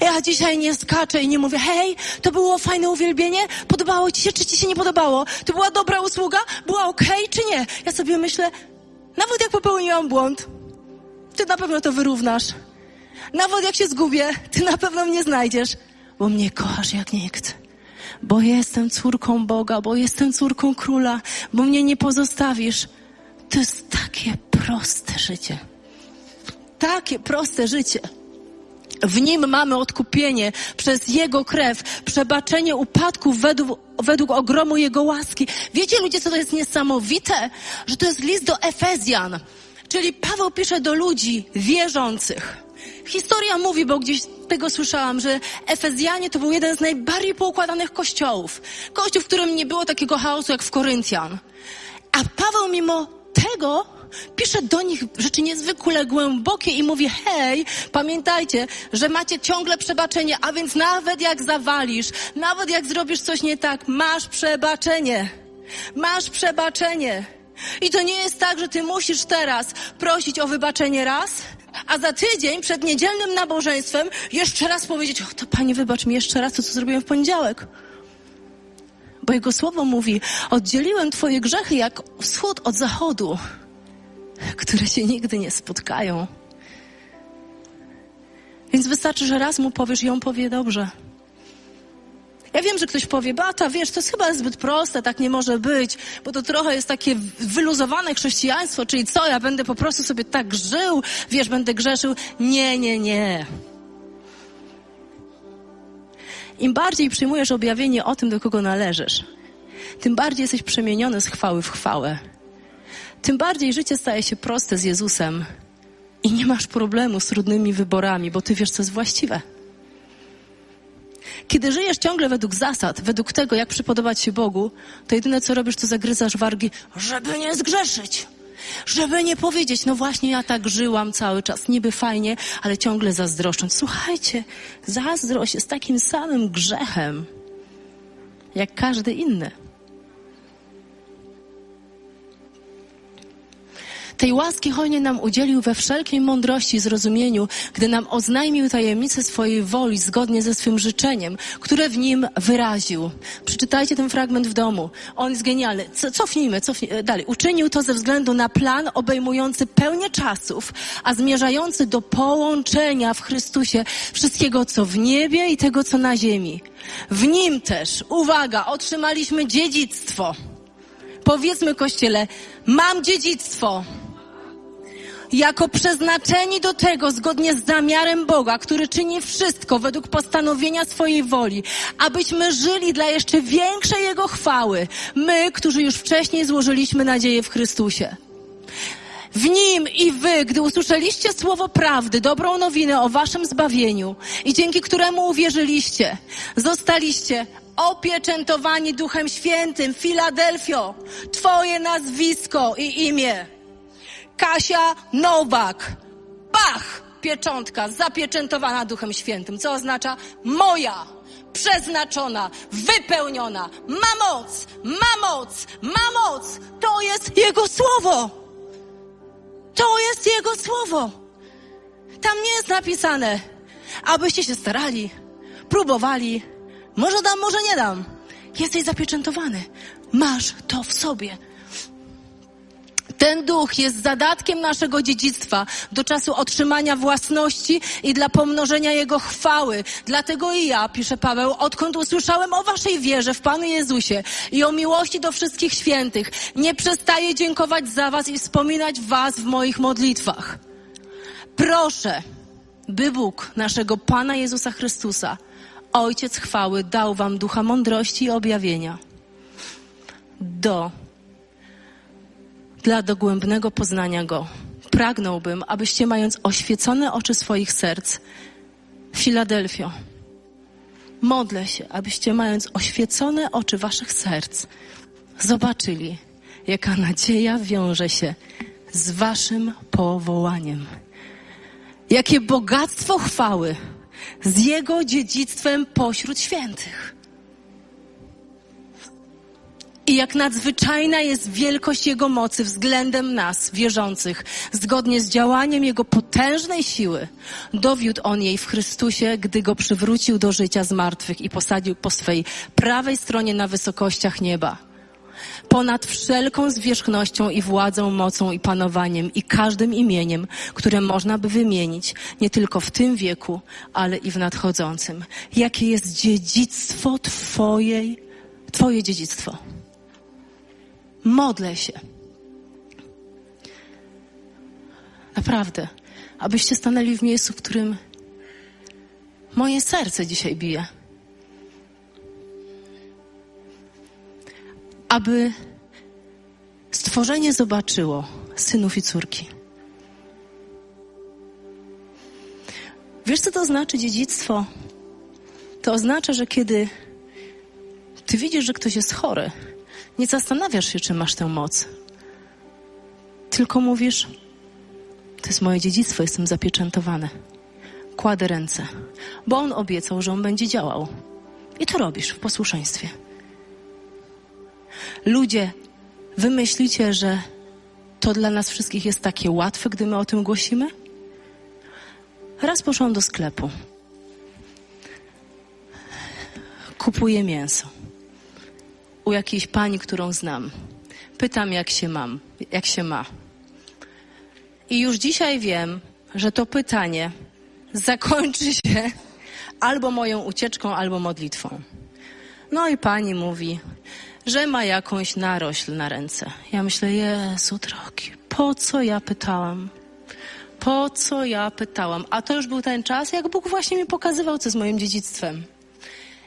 Ja dzisiaj nie skaczę i nie mówię, hej, to było fajne uwielbienie, podobało ci się, czy ci się nie podobało? To była dobra usługa? Była okej, okay, czy nie? Ja sobie myślę, nawet jak popełniłam błąd, ty na pewno to wyrównasz. Nawet jak się zgubię, ty na pewno mnie znajdziesz, bo mnie kochasz jak nikt bo jestem córką Boga, bo jestem córką króla, bo mnie nie pozostawisz. To jest takie proste życie. Takie proste życie. W nim mamy odkupienie przez Jego krew, przebaczenie upadków według, według ogromu Jego łaski. Wiecie ludzie, co to jest niesamowite? Że to jest list do Efezjan. Czyli Paweł pisze do ludzi wierzących. Historia mówi, bo gdzieś tego słyszałam, że Efezjanie to był jeden z najbardziej poukładanych kościołów. Kościół, w którym nie było takiego chaosu jak w Koryntian. A Paweł mimo tego pisze do nich rzeczy niezwykle głębokie i mówi, hej, pamiętajcie, że macie ciągle przebaczenie, a więc nawet jak zawalisz, nawet jak zrobisz coś nie tak, masz przebaczenie. Masz przebaczenie. I to nie jest tak, że ty musisz teraz prosić o wybaczenie raz, a za tydzień przed niedzielnym nabożeństwem jeszcze raz powiedzieć, o to Panie wybacz mi jeszcze raz to, co zrobiłem w poniedziałek. Bo Jego Słowo mówi, oddzieliłem Twoje grzechy jak wschód od zachodu, które się nigdy nie spotkają. Więc wystarczy, że raz mu powiesz i on powie dobrze. Ja wiem, że ktoś powie, Bata, wiesz, to jest chyba zbyt proste, tak nie może być, bo to trochę jest takie wyluzowane chrześcijaństwo, czyli co, ja będę po prostu sobie tak żył, wiesz, będę grzeszył. Nie, nie, nie. Im bardziej przyjmujesz objawienie o tym, do kogo należysz, tym bardziej jesteś przemieniony z chwały w chwałę. Tym bardziej życie staje się proste z Jezusem i nie masz problemu z trudnymi wyborami, bo ty wiesz, co jest właściwe. Kiedy żyjesz ciągle według zasad, według tego, jak przypodobać się Bogu, to jedyne co robisz, to zagryzasz wargi, żeby nie zgrzeszyć. Żeby nie powiedzieć, no właśnie ja tak żyłam cały czas, niby fajnie, ale ciągle zazdroszcząc. Słuchajcie, zazdrość jest takim samym grzechem, jak każdy inny. Tej łaski hojnie nam udzielił we wszelkiej mądrości i zrozumieniu, gdy nam oznajmił tajemnicę swojej woli zgodnie ze swym życzeniem, które w nim wyraził. Przeczytajcie ten fragment w domu. On jest genialny. Cofnijmy, cofnijmy dalej. Uczynił to ze względu na plan obejmujący pełnię czasów, a zmierzający do połączenia w Chrystusie wszystkiego, co w niebie i tego, co na ziemi. W nim też, uwaga, otrzymaliśmy dziedzictwo. Powiedzmy Kościele, mam dziedzictwo jako przeznaczeni do tego zgodnie z zamiarem Boga, który czyni wszystko według postanowienia swojej woli, abyśmy żyli dla jeszcze większej Jego chwały. My, którzy już wcześniej złożyliśmy nadzieję w Chrystusie. W nim i wy, gdy usłyszeliście słowo prawdy, dobrą nowinę o waszym zbawieniu i dzięki któremu uwierzyliście, zostaliście opieczętowani Duchem Świętym. Filadelfio, Twoje nazwisko i imię Kasia Nowak. Bach! Pieczątka zapieczętowana Duchem Świętym, co oznacza moja, przeznaczona, wypełniona, ma moc, ma moc, ma moc. To jest Jego słowo. To jest Jego słowo. Tam nie jest napisane, abyście się starali, próbowali. Może dam, może nie dam. Jesteś zapieczętowany. Masz to w sobie. Ten duch jest zadatkiem naszego dziedzictwa do czasu otrzymania własności i dla pomnożenia Jego chwały. Dlatego i ja, pisze Paweł, odkąd usłyszałem o Waszej wierze w Panu Jezusie i o miłości do wszystkich świętych, nie przestaję dziękować za Was i wspominać Was w moich modlitwach. Proszę, by Bóg naszego Pana Jezusa Chrystusa, Ojciec chwały, dał Wam ducha mądrości i objawienia do dla dogłębnego poznania Go. Pragnąłbym, abyście mając oświecone oczy swoich serc, Filadelfio, modlę się, abyście mając oświecone oczy waszych serc, zobaczyli, jaka nadzieja wiąże się z waszym powołaniem. Jakie bogactwo chwały z Jego dziedzictwem pośród świętych. I jak nadzwyczajna jest wielkość Jego mocy względem nas, wierzących, zgodnie z działaniem Jego potężnej siły, dowiódł On jej w Chrystusie, gdy Go przywrócił do życia z martwych i posadził po swej prawej stronie na wysokościach nieba. Ponad wszelką zwierzchnością i władzą, mocą i panowaniem i każdym imieniem, które można by wymienić, nie tylko w tym wieku, ale i w nadchodzącym. Jakie jest dziedzictwo Twojej, Twoje dziedzictwo? Modlę się. Naprawdę, abyście stanęli w miejscu, w którym moje serce dzisiaj bije. Aby stworzenie zobaczyło synów i córki. Wiesz, co to znaczy dziedzictwo? To oznacza, że kiedy ty widzisz, że ktoś jest chory, nie zastanawiasz się, czy masz tę moc. Tylko mówisz, to jest moje dziedzictwo, jestem zapieczętowany. Kładę ręce, bo on obiecał, że on będzie działał. I to robisz w posłuszeństwie. Ludzie, wy myślicie, że to dla nas wszystkich jest takie łatwe, gdy my o tym głosimy? Raz poszłam do sklepu. Kupuję mięso. U jakiejś pani, którą znam. Pytam, jak się mam, jak się ma. I już dzisiaj wiem, że to pytanie zakończy się albo moją ucieczką, albo modlitwą. No i pani mówi, że ma jakąś narośl na ręce. Ja myślę, Jezu drogi, po co ja pytałam? Po co ja pytałam? A to już był ten czas, jak Bóg właśnie mi pokazywał, co z moim dziedzictwem.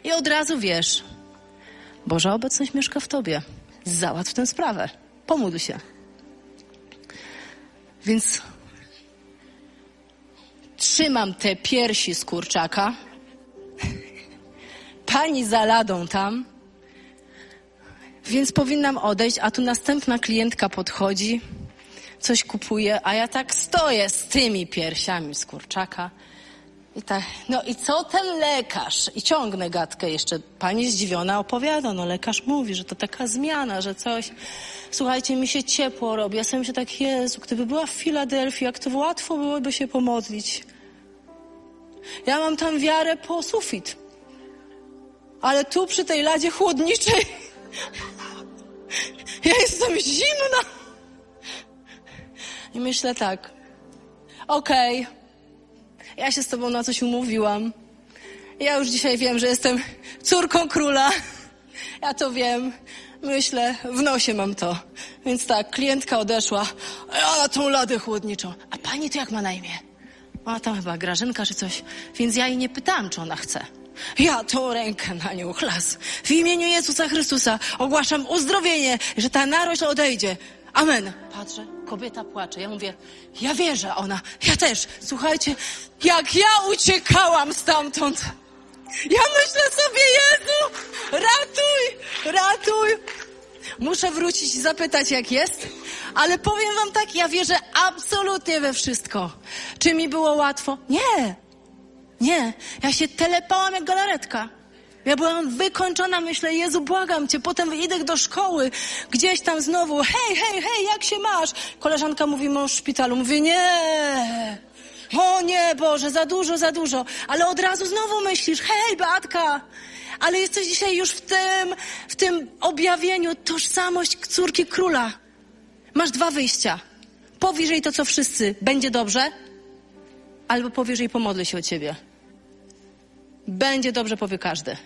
I od razu wiesz, Boża obecność mieszka w tobie. Załatw tę sprawę. Pomódl się. Więc trzymam te piersi z kurczaka. Pani za ladą tam. Więc powinnam odejść, a tu następna klientka podchodzi, coś kupuje, a ja tak stoję z tymi piersiami z kurczaka. I tak, no i co ten lekarz? I ciągnę gadkę jeszcze. Pani zdziwiona opowiada, no lekarz mówi, że to taka zmiana, że coś. Słuchajcie, mi się ciepło robi. Ja sobie myślę tak, Jezu, gdyby była w Filadelfii, jak to łatwo byłoby się pomodlić. Ja mam tam wiarę po sufit. Ale tu przy tej ladzie chłodniczej ja jestem zimna. I myślę tak, okej, okay, ja się z tobą na coś umówiłam. Ja już dzisiaj wiem, że jestem córką króla. Ja to wiem. Myślę, w nosie mam to. Więc tak, klientka odeszła, a ja na tą ladę chłodniczą. A pani to jak ma na imię? Ma tam chyba Grażynka czy coś. Więc ja jej nie pytałam, czy ona chce. Ja tą rękę na nią chlas. W imieniu Jezusa Chrystusa ogłaszam uzdrowienie, że ta narośl odejdzie. Amen. Patrzę, kobieta płacze. Ja mówię, ja wierzę, ona, ja też. Słuchajcie, jak ja uciekałam stamtąd. Ja myślę sobie, Jezu, ratuj, ratuj. Muszę wrócić i zapytać, jak jest, ale powiem wam tak, ja wierzę absolutnie we wszystko. Czy mi było łatwo? Nie. Nie. Ja się telepałam jak galaretka. Ja byłam wykończona, myślę, Jezu, błagam Cię. Potem idę do szkoły, gdzieś tam znowu, hej, hej, hej, jak się masz? Koleżanka mówi, mąż w szpitalu. Mówię, nie, o nie, Boże, za dużo, za dużo. Ale od razu znowu myślisz, hej, Beatka, ale jesteś dzisiaj już w tym, w tym objawieniu tożsamość córki króla. Masz dwa wyjścia. Powiesz jej to, co wszyscy, będzie dobrze, albo powiesz jej, pomodlę się o ciebie. Będzie dobrze, powie każdy.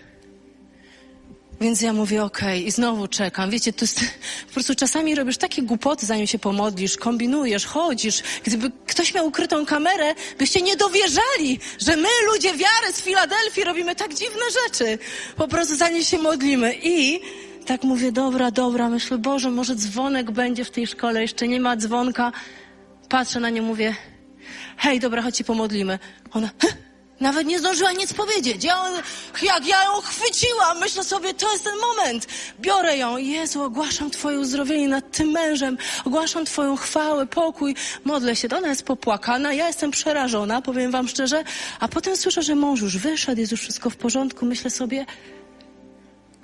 Więc ja mówię, okej, okay, i znowu czekam. Wiecie, to jest, po prostu czasami robisz takie głupoty, zanim się pomodlisz, kombinujesz, chodzisz. Gdyby ktoś miał ukrytą kamerę, byście nie dowierzali, że my, ludzie wiary z Filadelfii, robimy tak dziwne rzeczy. Po prostu zanim się modlimy. I tak mówię, dobra, dobra, myślę, Boże, może dzwonek będzie w tej szkole, jeszcze nie ma dzwonka. Patrzę na nie, mówię, hej, dobra, chodź się pomodlimy. Ona, Heh! Nawet nie zdążyła nic powiedzieć. Ja, jak ja ją chwyciłam, myślę sobie, to jest ten moment. Biorę ją. Jezu, ogłaszam Twoje uzdrowienie nad tym mężem. Ogłaszam Twoją chwałę, pokój. Modlę się. Ona jest popłakana. Ja jestem przerażona, powiem Wam szczerze. A potem słyszę, że mąż już wyszedł, jest już wszystko w porządku. Myślę sobie,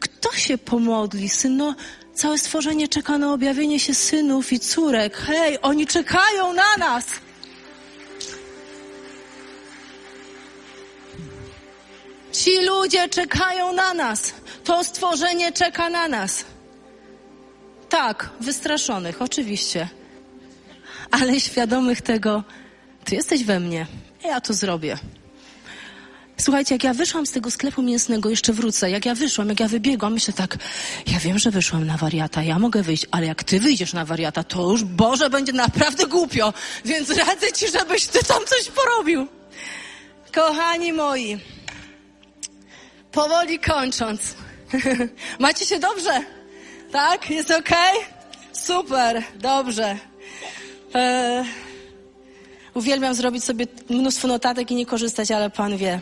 kto się pomodli? Syno, całe stworzenie czeka na objawienie się synów i córek. Hej, oni czekają na nas. Ci ludzie czekają na nas. To stworzenie czeka na nas. Tak, wystraszonych, oczywiście. Ale świadomych tego, ty jesteś we mnie. Ja to zrobię. Słuchajcie, jak ja wyszłam z tego sklepu mięsnego, jeszcze wrócę, jak ja wyszłam, jak ja wybiegłam, myślę tak, ja wiem, że wyszłam na wariata, ja mogę wyjść, ale jak ty wyjdziesz na wariata, to już, Boże, będzie naprawdę głupio, więc radzę ci, żebyś ty tam coś porobił. Kochani moi, powoli kończąc. Macie się dobrze? Tak? Jest ok? Super, dobrze. E, uwielbiam zrobić sobie mnóstwo notatek i nie korzystać, ale Pan wie.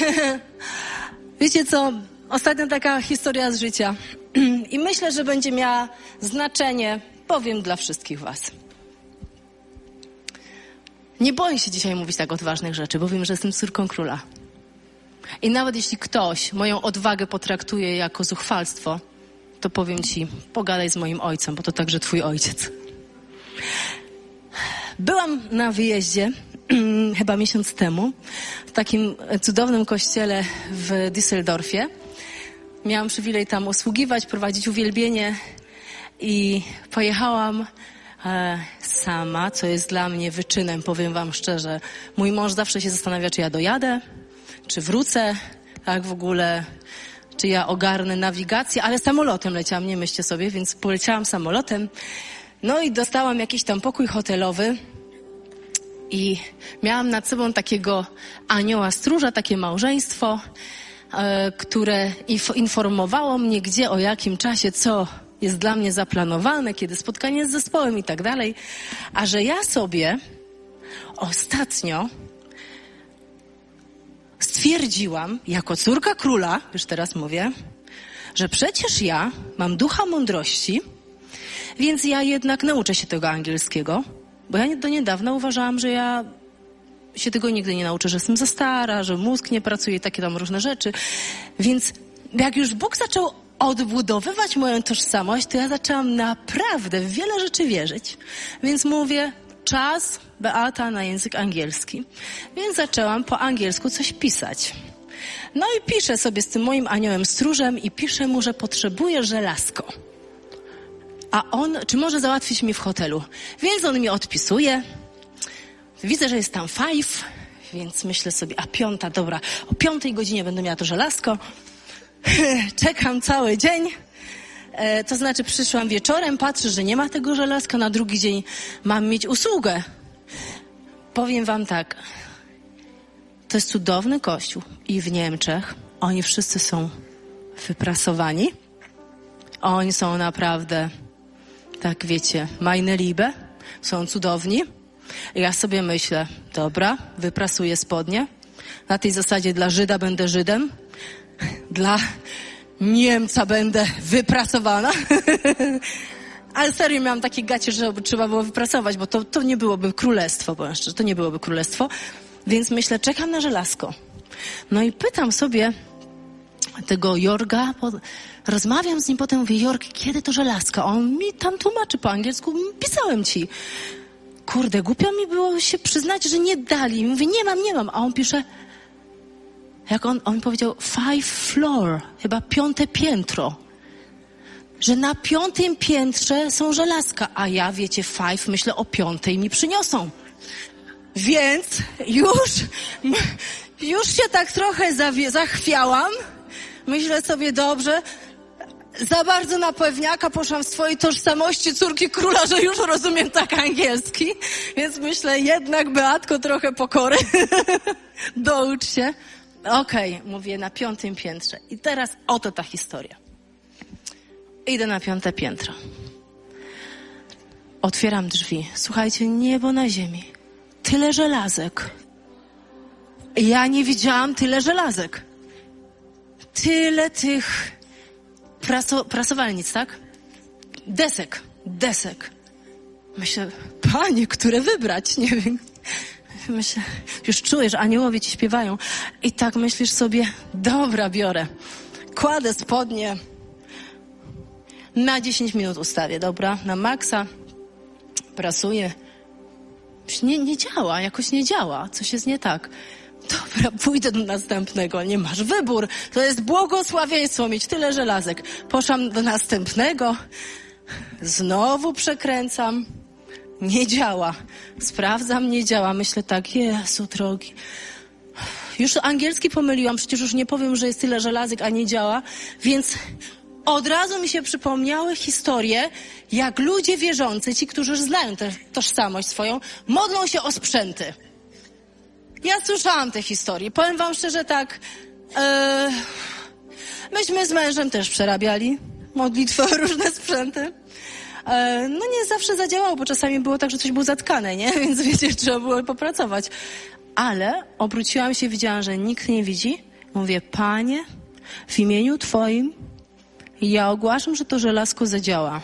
Wiecie co? Ostatnia taka historia z życia. I myślę, że będzie miała znaczenie, powiem, dla wszystkich Was. Nie boję się dzisiaj mówić tak odważnych rzeczy, bo wiem, że jestem córką króla. I nawet jeśli ktoś moją odwagę potraktuje jako zuchwalstwo, to powiem ci, pogadaj z moim ojcem, bo to także twój ojciec. Byłam na wyjeździe chyba miesiąc temu w takim cudownym kościele w Düsseldorfie. Miałam przywilej tam usługiwać, prowadzić uwielbienie i pojechałam e, sama, co jest dla mnie wyczynem, powiem wam szczerze. Mój mąż zawsze się zastanawia, czy ja dojadę, czy wrócę, tak w ogóle, czy ja ogarnę nawigację, ale samolotem leciałam, nie myślcie sobie, więc poleciałam samolotem. No i dostałam jakiś tam pokój hotelowy i miałam nad sobą takiego anioła stróża, takie małżeństwo, e, które inf- informowało mnie, gdzie, o jakim czasie, co jest dla mnie zaplanowane, kiedy spotkanie z zespołem i tak dalej. A że ja sobie ostatnio stwierdziłam, jako córka króla, już teraz mówię, że przecież ja mam ducha mądrości, więc ja jednak nauczę się tego angielskiego, bo ja do niedawna uważałam, że ja się tego nigdy nie nauczę, że jestem za stara, że mózg nie pracuje, takie tam różne rzeczy. Więc jak już Bóg zaczął odbudowywać moją tożsamość, to ja zaczęłam naprawdę w wiele rzeczy wierzyć. Więc mówię, czas Beata na język angielski. Więc zaczęłam po angielsku coś pisać. No i piszę sobie z tym moim aniołem stróżem i piszę mu, że potrzebuję żelazko. A on, czy może załatwić mi w hotelu? Więc on mi odpisuje. Widzę, że jest tam five, więc myślę sobie, a piąta, dobra, o piątej godzinie będę miała to żelazko. Czekam cały dzień. E, to znaczy przyszłam wieczorem, patrzę, że nie ma tego żelazka, na drugi dzień mam mieć usługę. Powiem wam tak, to jest cudowny kościół i w Niemczech oni wszyscy są wyprasowani. Oni są naprawdę, tak wiecie, meine Liebe, są cudowni. Ja sobie myślę, dobra, wyprasuję spodnie. Na tej zasadzie dla Żyda będę Żydem, dla Niemca będę wypracowana. Ale serio miałam takie gacie, że trzeba było wypracować, bo to, to nie byłoby królestwo, bo jeszcze to nie byłoby królestwo. Więc myślę, czekam na żelazko. No i pytam sobie tego Jorga, rozmawiam z nim, potem mówię, Jorg, kiedy to żelazko? On mi tam tłumaczy po angielsku, pisałem ci. Kurde, głupio mi było się przyznać, że nie dali. Mówię, nie mam, nie mam. A on pisze, jak on, on powiedział, five floor, chyba piąte piętro. Że na piątym piętrze są żelazka, a ja, wiecie, five, myślę o piątej mi przyniosą. Więc już, już się tak trochę zachwiałam. Myślę sobie, dobrze, za bardzo na pewniaka poszłam w swojej tożsamości córki króla, że już rozumiem tak angielski. Więc myślę, jednak Beatko trochę pokory. Doucz się. Okej, okay, mówię na piątym piętrze. I teraz oto ta historia. Idę na piąte piętro. Otwieram drzwi. Słuchajcie, niebo na ziemi. Tyle żelazek. Ja nie widziałam tyle żelazek. Tyle tych praso, prasowalnic, tak? Desek, desek. Myślę, panie, które wybrać? Nie wiem. Myślę, już czujesz, aniołowie ci śpiewają. I tak myślisz sobie, dobra, biorę. Kładę spodnie. Na 10 minut ustawię, dobra? Na maksa. Prasuję. Nie, nie działa, jakoś nie działa. Coś jest nie tak. Dobra, pójdę do następnego. Nie masz wybór. To jest błogosławieństwo mieć tyle żelazek. Poszłam do następnego. Znowu przekręcam. Nie działa. Sprawdzam, nie działa. Myślę tak, Jezu drogi. Już angielski pomyliłam, przecież już nie powiem, że jest tyle żelazek, a nie działa. Więc od razu mi się przypomniały historie, jak ludzie wierzący, ci, którzy znają tę tożsamość swoją, modlą się o sprzęty. Ja słyszałam te historie. Powiem wam szczerze tak, e, myśmy z mężem też przerabiali modlitwę o różne sprzęty. E, no nie zawsze zadziałało, bo czasami było tak, że coś było zatkane, nie? Więc wiecie, trzeba było popracować. Ale obróciłam się, widziałam, że nikt nie widzi. Mówię, panie, w imieniu twoim ja ogłaszam, że to żelazko zadziała.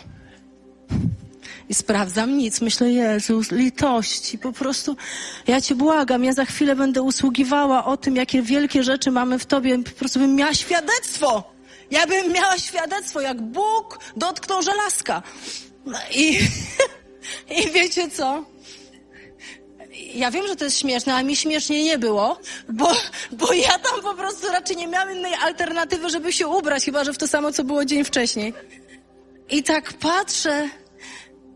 I sprawdzam nic. Myślę, Jezus, litości, po prostu ja Cię błagam, ja za chwilę będę usługiwała o tym, jakie wielkie rzeczy mamy w Tobie. Po prostu bym miała świadectwo. Ja bym miała świadectwo, jak Bóg dotknął żelazka. I, I wiecie co? Ja wiem, że to jest śmieszne, a mi śmiesznie nie było, bo, bo ja tam po prostu raczej nie miałam innej alternatywy, żeby się ubrać, chyba że w to samo, co było dzień wcześniej. I tak patrzę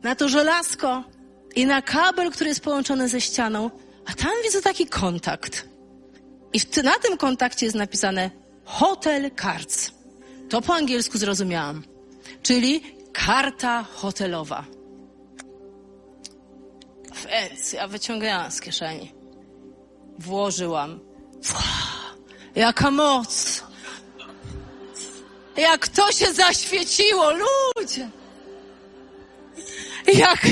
na to żelazko i na kabel, który jest połączony ze ścianą, a tam widzę taki kontakt. I na tym kontakcie jest napisane Hotel Cards. To po angielsku zrozumiałam. Czyli karta hotelowa. Więc ja wyciągnęłam z kieszeni. Włożyłam. Jaka moc! Jak to się zaświeciło, ludzie! Jak,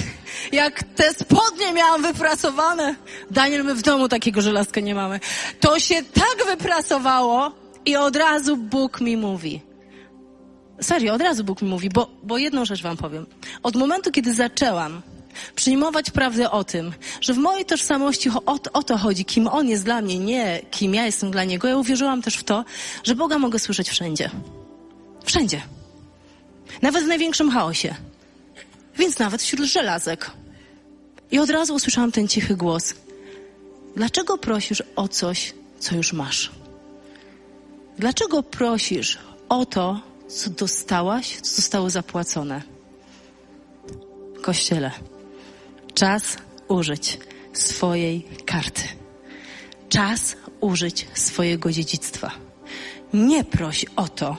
jak te spodnie miałam wyprasowane. Daniel, my w domu takiego żelazka nie mamy. To się tak wyprasowało i od razu Bóg mi mówi. Serio, od razu Bóg mi mówi, bo, bo jedną rzecz wam powiem. Od momentu, kiedy zaczęłam przyjmować prawdę o tym, że w mojej tożsamości o, o to chodzi, kim On jest dla mnie, nie kim ja jestem dla Niego, ja uwierzyłam też w to, że Boga mogę słyszeć wszędzie. Wszędzie. Nawet w największym chaosie. Więc nawet wśród żelazek. I od razu usłyszałam ten cichy głos. Dlaczego prosisz o coś, co już masz? Dlaczego prosisz o to, co dostałaś, co zostało zapłacone? Kościele, czas użyć swojej karty. Czas użyć swojego dziedzictwa. Nie proś o to,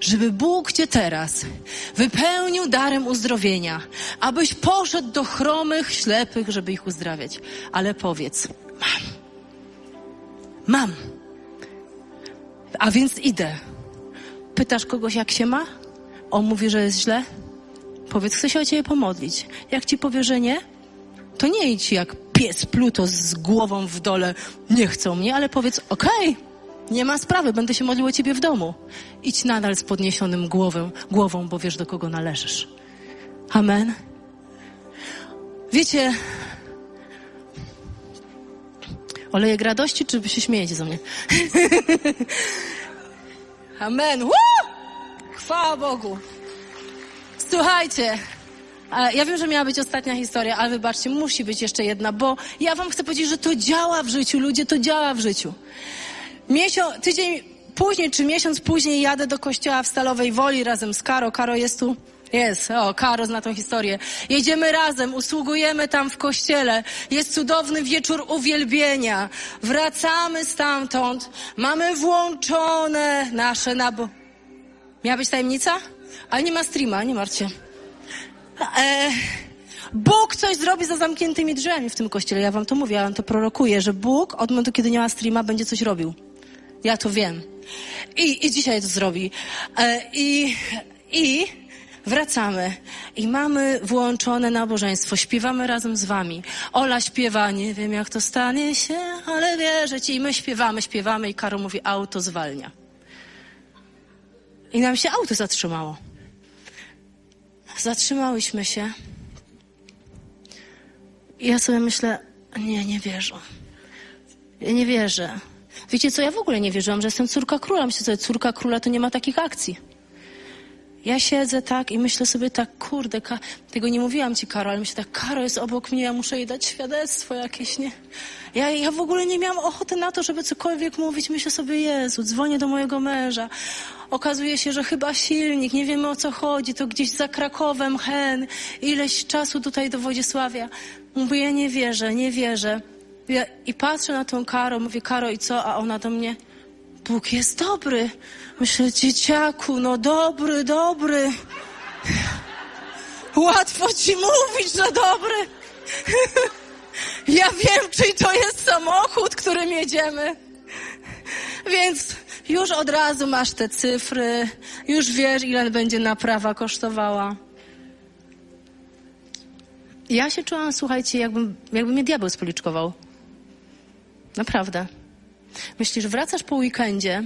żeby Bóg Cię teraz wypełnił darem uzdrowienia, abyś poszedł do chromych, ślepych, żeby ich uzdrawiać. Ale powiedz, mam. Mam. A więc idę. Pytasz kogoś, jak się ma? On mówi, że jest źle? Powiedz, chcę się o ciebie pomodlić. Jak ci powie, że nie, to nie idź jak pies Pluto z głową w dole. Nie chcą mnie, ale powiedz, okej, okay, nie ma sprawy, będę się modlił o ciebie w domu. Idź nadal z podniesionym głową, głową, bo wiesz, do kogo należysz. Amen. Wiecie, olejek radości, czy wy się śmiejecie ze mnie? Amen. Woo! Chwała Bogu. Słuchajcie, ja wiem, że miała być ostatnia historia, ale wybaczcie, musi być jeszcze jedna, bo ja wam chcę powiedzieć, że to działa w życiu, ludzie, to działa w życiu. Miesiąc, tydzień później, czy miesiąc później jadę do kościoła w Stalowej Woli razem z Karo. Karo jest tu? Jest, o, Karo zna tą historię. Jedziemy razem, usługujemy tam w kościele. Jest cudowny wieczór uwielbienia. Wracamy stamtąd. Mamy włączone nasze nabo... Miała być tajemnica? Ale nie ma streama, nie martwcie. E, Bóg coś zrobi za zamkniętymi drzwiami w tym kościele. Ja wam to mówię, ja wam to prorokuję, że Bóg od momentu, kiedy nie ma streama, będzie coś robił. Ja to wiem. I, i dzisiaj to zrobi. E, I, I wracamy i mamy włączone nabożeństwo. Śpiewamy razem z wami. Ola śpiewa, nie wiem jak to stanie się, ale wierzę ci. I my śpiewamy, śpiewamy i Karo mówi, auto zwalnia. I nam się auto zatrzymało. Zatrzymałyśmy się. I ja sobie myślę, nie, nie wierzę. Ja nie wierzę. Wiecie co, ja w ogóle nie wierzyłam, że jestem córka króla. Myślę sobie, córka króla to nie ma takich akcji. Ja siedzę tak i myślę sobie tak, kurde, tego nie mówiłam ci, Karo, ale myślę tak, Karo jest obok mnie, ja muszę jej dać świadectwo jakieś, nie? Ja, ja w ogóle nie miałam ochoty na to, żeby cokolwiek mówić. Myślę sobie, Jezu, dzwonię do mojego męża. Okazuje się, że chyba silnik, nie wiemy o co chodzi, to gdzieś za Krakowem, hen, ileś czasu tutaj do Wodzisławia. Mówię, ja nie wierzę, nie wierzę. Ja, I patrzę na tą Karo, mówię, Karo i co? A ona do mnie, Bóg jest dobry. Myślę, dzieciaku, no dobry, dobry. Łatwo ci mówić, że dobry. Ja wiem, czy to jest samochód, którym jedziemy. Więc już od razu masz te cyfry, już wiesz, ile będzie naprawa kosztowała. Ja się czułam, słuchajcie, jakbym, jakby mnie diabeł spoliczkował. Naprawdę. Myślisz, wracasz po weekendzie,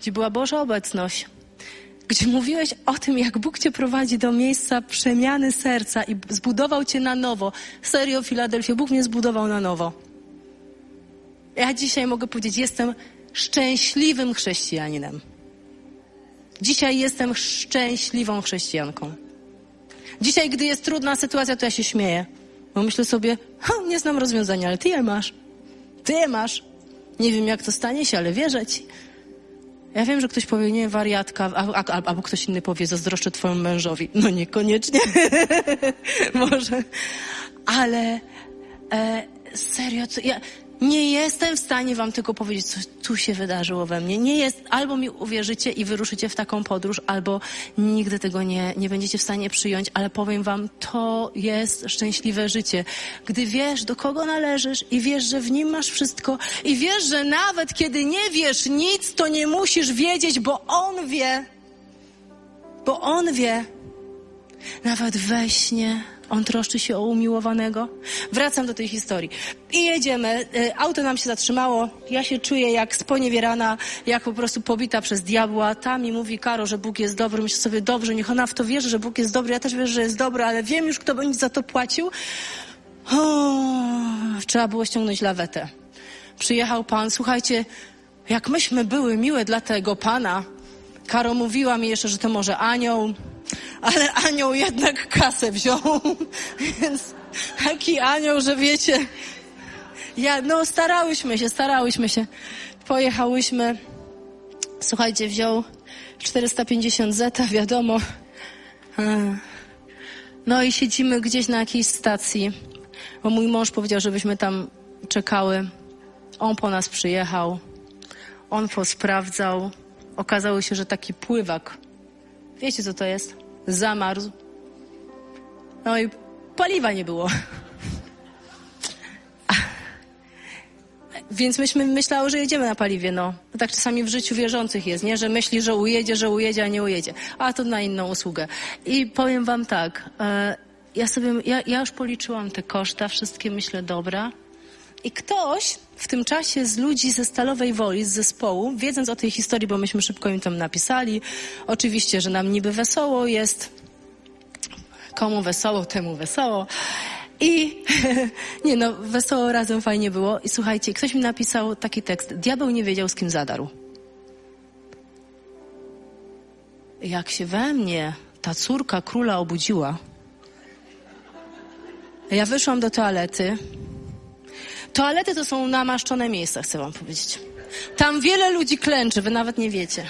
gdzie była Boża obecność, gdzie mówiłeś o tym, jak Bóg cię prowadzi do miejsca przemiany serca i zbudował cię na nowo. Serio, Filadelfia, Bóg mnie zbudował na nowo. Ja dzisiaj mogę powiedzieć, jestem szczęśliwym chrześcijaninem. Dzisiaj jestem szczęśliwą chrześcijanką. Dzisiaj, gdy jest trudna sytuacja, to ja się śmieję. Bo myślę sobie, nie znam rozwiązania, ale ty je masz. Ty je masz. Nie wiem, jak to stanie się, ale wierzę ci. Ja wiem, że ktoś powie, nie, wariatka, albo ktoś inny powie, zazdroszczę twojemu mężowi. No niekoniecznie. Może. Ale e, serio, co, ja nie jestem w stanie wam tylko powiedzieć, co tu się wydarzyło we mnie. Nie jest, albo mi uwierzycie i wyruszycie w taką podróż, albo nigdy tego nie, nie będziecie w stanie przyjąć, ale powiem wam, to jest szczęśliwe życie. Gdy wiesz, do kogo należysz i wiesz, że w nim masz wszystko i wiesz, że nawet kiedy nie wiesz nic, to nie musisz wiedzieć, bo On wie. Bo On wie. Nawet we śnie on troszczy się o umiłowanego. Wracam do tej historii. I jedziemy. Y, auto nam się zatrzymało. Ja się czuję jak sponiewierana, jak po prostu pobita przez diabła. Ta mi mówi, Karo, że Bóg jest dobry. Myślę sobie, dobrze, niech ona w to wierzy, że Bóg jest dobry. Ja też wierzę, że jest dobry, ale wiem już, kto będzie za to płacił. O, trzeba było ściągnąć lawetę. Przyjechał pan. Słuchajcie, jak myśmy były miłe dla tego pana, Karo mówiła mi jeszcze, że to może anioł, ale anioł jednak kasę wziął, więc taki anioł, że wiecie, ja, no starałyśmy się, starałyśmy się. Pojechałyśmy, słuchajcie, wziął 450 zeta, wiadomo. No i siedzimy gdzieś na jakiejś stacji, bo mój mąż powiedział, żebyśmy tam czekały. On po nas przyjechał, on posprawdzał. Okazało się, że taki pływak, wiecie co to jest? Zamarzł. No i paliwa nie było. Więc myśmy myślały, że jedziemy na paliwie, no. no. Tak czasami w życiu wierzących jest, nie? Że myśli, że ujedzie, że ujedzie, a nie ujedzie. A to na inną usługę. I powiem wam tak, e, ja sobie, ja, ja już policzyłam te koszta, wszystkie myślę, dobra. I ktoś w tym czasie z ludzi ze Stalowej Woli, z zespołu, wiedząc o tej historii, bo myśmy szybko im tam napisali, oczywiście, że nam niby wesoło jest, komu wesoło, temu wesoło. I nie no, wesoło razem fajnie było. I słuchajcie, ktoś mi napisał taki tekst. Diabeł nie wiedział, z kim zadarł. Jak się we mnie ta córka króla obudziła, ja wyszłam do toalety, Toalety to są namaszczone miejsca, chcę wam powiedzieć. Tam wiele ludzi klęczy, wy nawet nie wiecie.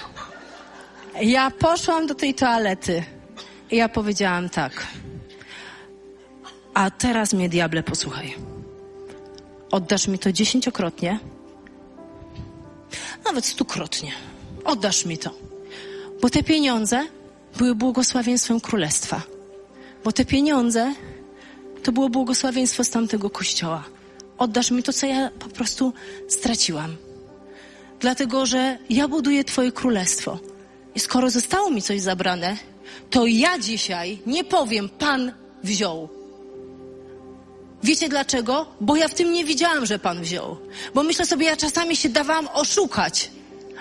Ja poszłam do tej toalety i ja powiedziałam tak. A teraz mnie, diable, posłuchaj. Oddasz mi to dziesięciokrotnie, nawet stukrotnie. Oddasz mi to. Bo te pieniądze były błogosławieństwem królestwa. Bo te pieniądze to było błogosławieństwo z tamtego kościoła oddasz mi to, co ja po prostu straciłam. Dlatego, że ja buduję Twoje królestwo. I skoro zostało mi coś zabrane, to ja dzisiaj nie powiem, Pan wziął. Wiecie dlaczego? Bo ja w tym nie widziałam, że Pan wziął. Bo myślę sobie, ja czasami się dawałam oszukać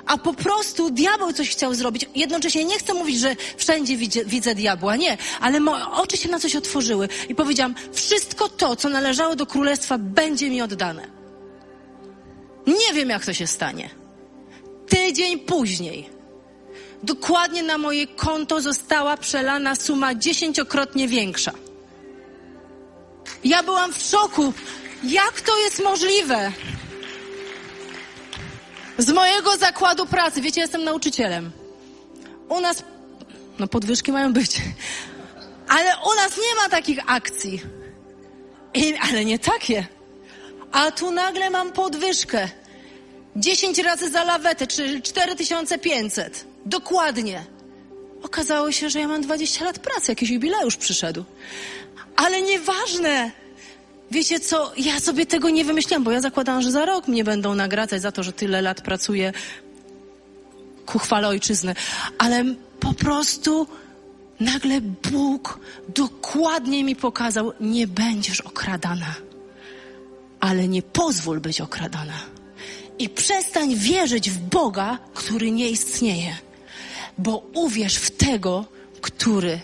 a po prostu diabeł coś chciał zrobić. Jednocześnie nie chcę mówić, że wszędzie widzę, widzę diabła, nie, ale moje oczy się na coś otworzyły i powiedziałam, wszystko to, co należało do królestwa, będzie mi oddane. Nie wiem, jak to się stanie. Tydzień później, dokładnie na moje konto została przelana suma dziesięciokrotnie większa. Ja byłam w szoku. Jak to jest możliwe? Z mojego zakładu pracy, wiecie, jestem nauczycielem. U nas, no podwyżki mają być, ale u nas nie ma takich akcji. I, ale nie takie. A tu nagle mam podwyżkę. 10 razy za lawetę, czyli 4500. Dokładnie. Okazało się, że ja mam 20 lat pracy, jakiś jubileusz przyszedł. Ale nieważne. Wiecie co, ja sobie tego nie wymyśliłam, bo ja zakładałam, że za rok mnie będą nagradzać za to, że tyle lat pracuję ku chwale ojczyzny. Ale po prostu nagle Bóg dokładnie mi pokazał, nie będziesz okradana, ale nie pozwól być okradana. I przestań wierzyć w Boga, który nie istnieje, bo uwierz w tego, który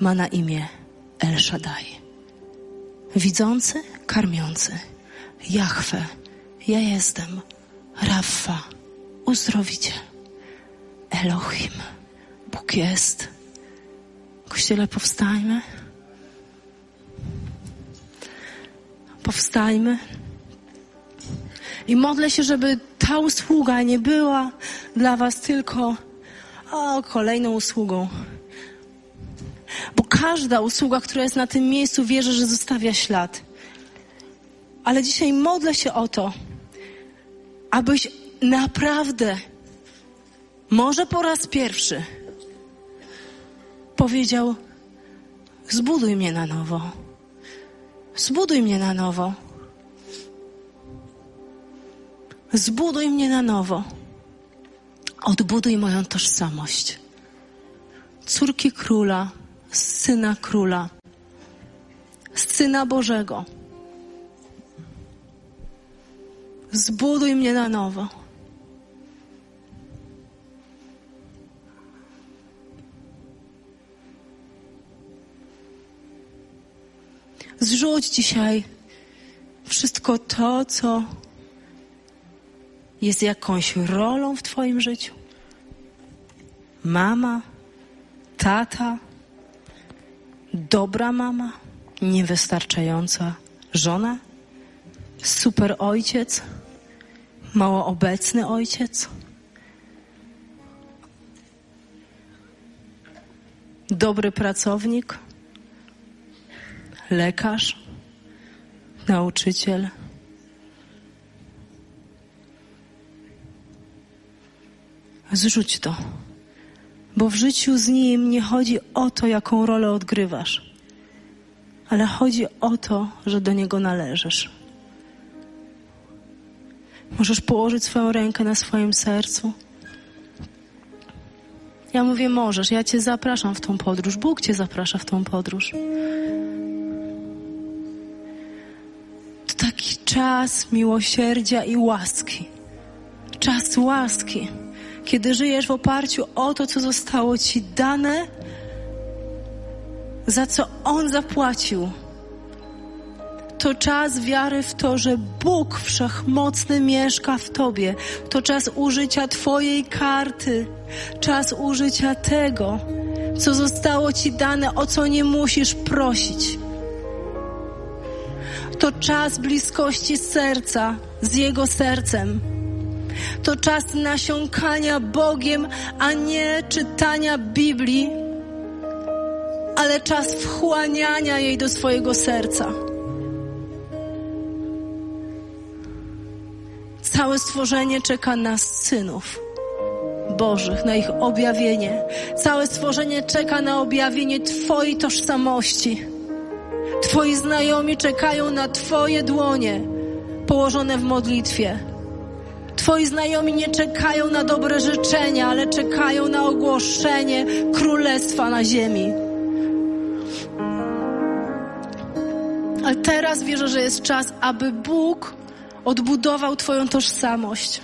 ma na imię El Shaddai widzący, karmiący. Jahwe, ja jestem. Rafa, uzdrowicie. Elohim, Bóg jest. Kościele, powstajmy. Powstańmy. I modlę się, żeby ta usługa nie była dla Was tylko o, kolejną usługą. Bo każda usługa, która jest na tym miejscu, wierzę, że zostawia ślad. Ale dzisiaj modlę się o to, abyś naprawdę, może po raz pierwszy, powiedział: Zbuduj mnie na nowo. Zbuduj mnie na nowo. Zbuduj mnie na nowo. Odbuduj moją tożsamość. Córki króla, syna króla, syna Bożego. Zbuduj mnie na nowo. Zrzuć dzisiaj wszystko to, co jest jakąś rolą w Twoim życiu. Mama, tata, dobra mama, niewystarczająca żona, super ojciec, mało obecny ojciec. Dobry pracownik, lekarz, nauczyciel. Zrzuć to, bo w życiu z nim nie chodzi o to, jaką rolę odgrywasz, ale chodzi o to, że do niego należysz. Możesz położyć swoją rękę na swoim sercu. Ja mówię, możesz, ja Cię zapraszam w tą podróż. Bóg Cię zaprasza w tą podróż. To taki czas miłosierdzia i łaski. Czas łaski, kiedy żyjesz w oparciu o to, co zostało Ci dane, za co On zapłacił to czas wiary w to, że Bóg Wszechmocny mieszka w Tobie. To czas użycia Twojej karty, czas użycia tego, co zostało Ci dane, o co nie musisz prosić. To czas bliskości serca z Jego sercem. To czas nasiąkania Bogiem, a nie czytania Biblii, ale czas wchłaniania jej do swojego serca. Całe stworzenie czeka na synów Bożych, na ich objawienie. Całe stworzenie czeka na objawienie Twojej tożsamości. Twoi znajomi czekają na Twoje dłonie położone w modlitwie. Twoi znajomi nie czekają na dobre życzenia, ale czekają na ogłoszenie królestwa na ziemi. Ale teraz wierzę, że jest czas, aby Bóg odbudował Twoją tożsamość.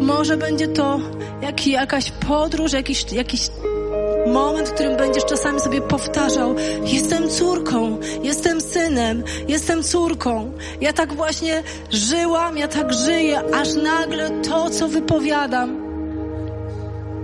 Może będzie to jak, jakaś podróż, jakiś, jakiś moment, w którym będziesz czasami sobie powtarzał: Jestem córką, jestem synem, jestem córką. Ja tak właśnie żyłam, ja tak żyję, aż nagle to, co wypowiadam,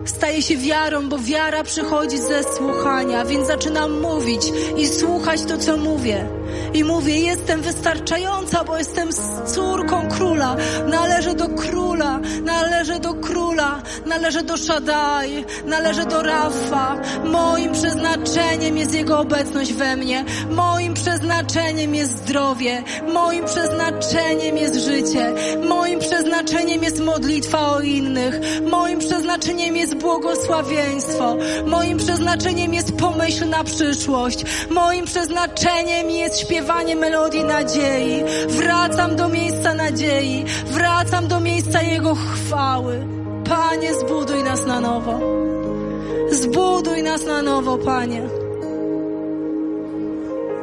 staje się wiarą, bo wiara przychodzi ze słuchania, więc zaczynam mówić i słuchać to, co mówię. I mówię, jestem wystarczająca, bo jestem córką króla. Należę do króla, należę do króla, należę do Szadaj, należę do Rafa. Moim przeznaczeniem jest Jego obecność we mnie. Moim przeznaczeniem jest zdrowie. Moim przeznaczeniem jest życie. Moim przeznaczeniem jest modlitwa o innych. Moim przeznaczeniem jest błogosławieństwo. Moim przeznaczeniem jest pomyśl na przyszłość. Moim przeznaczeniem jest śpiewanie melodii nadziei. Wracam do miejsca nadziei. Wracam do miejsca Jego chwały. Panie, zbuduj nas na nowo. Zbuduj nas na nowo, Panie.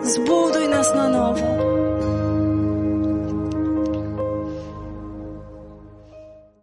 Zbuduj nas na nowo.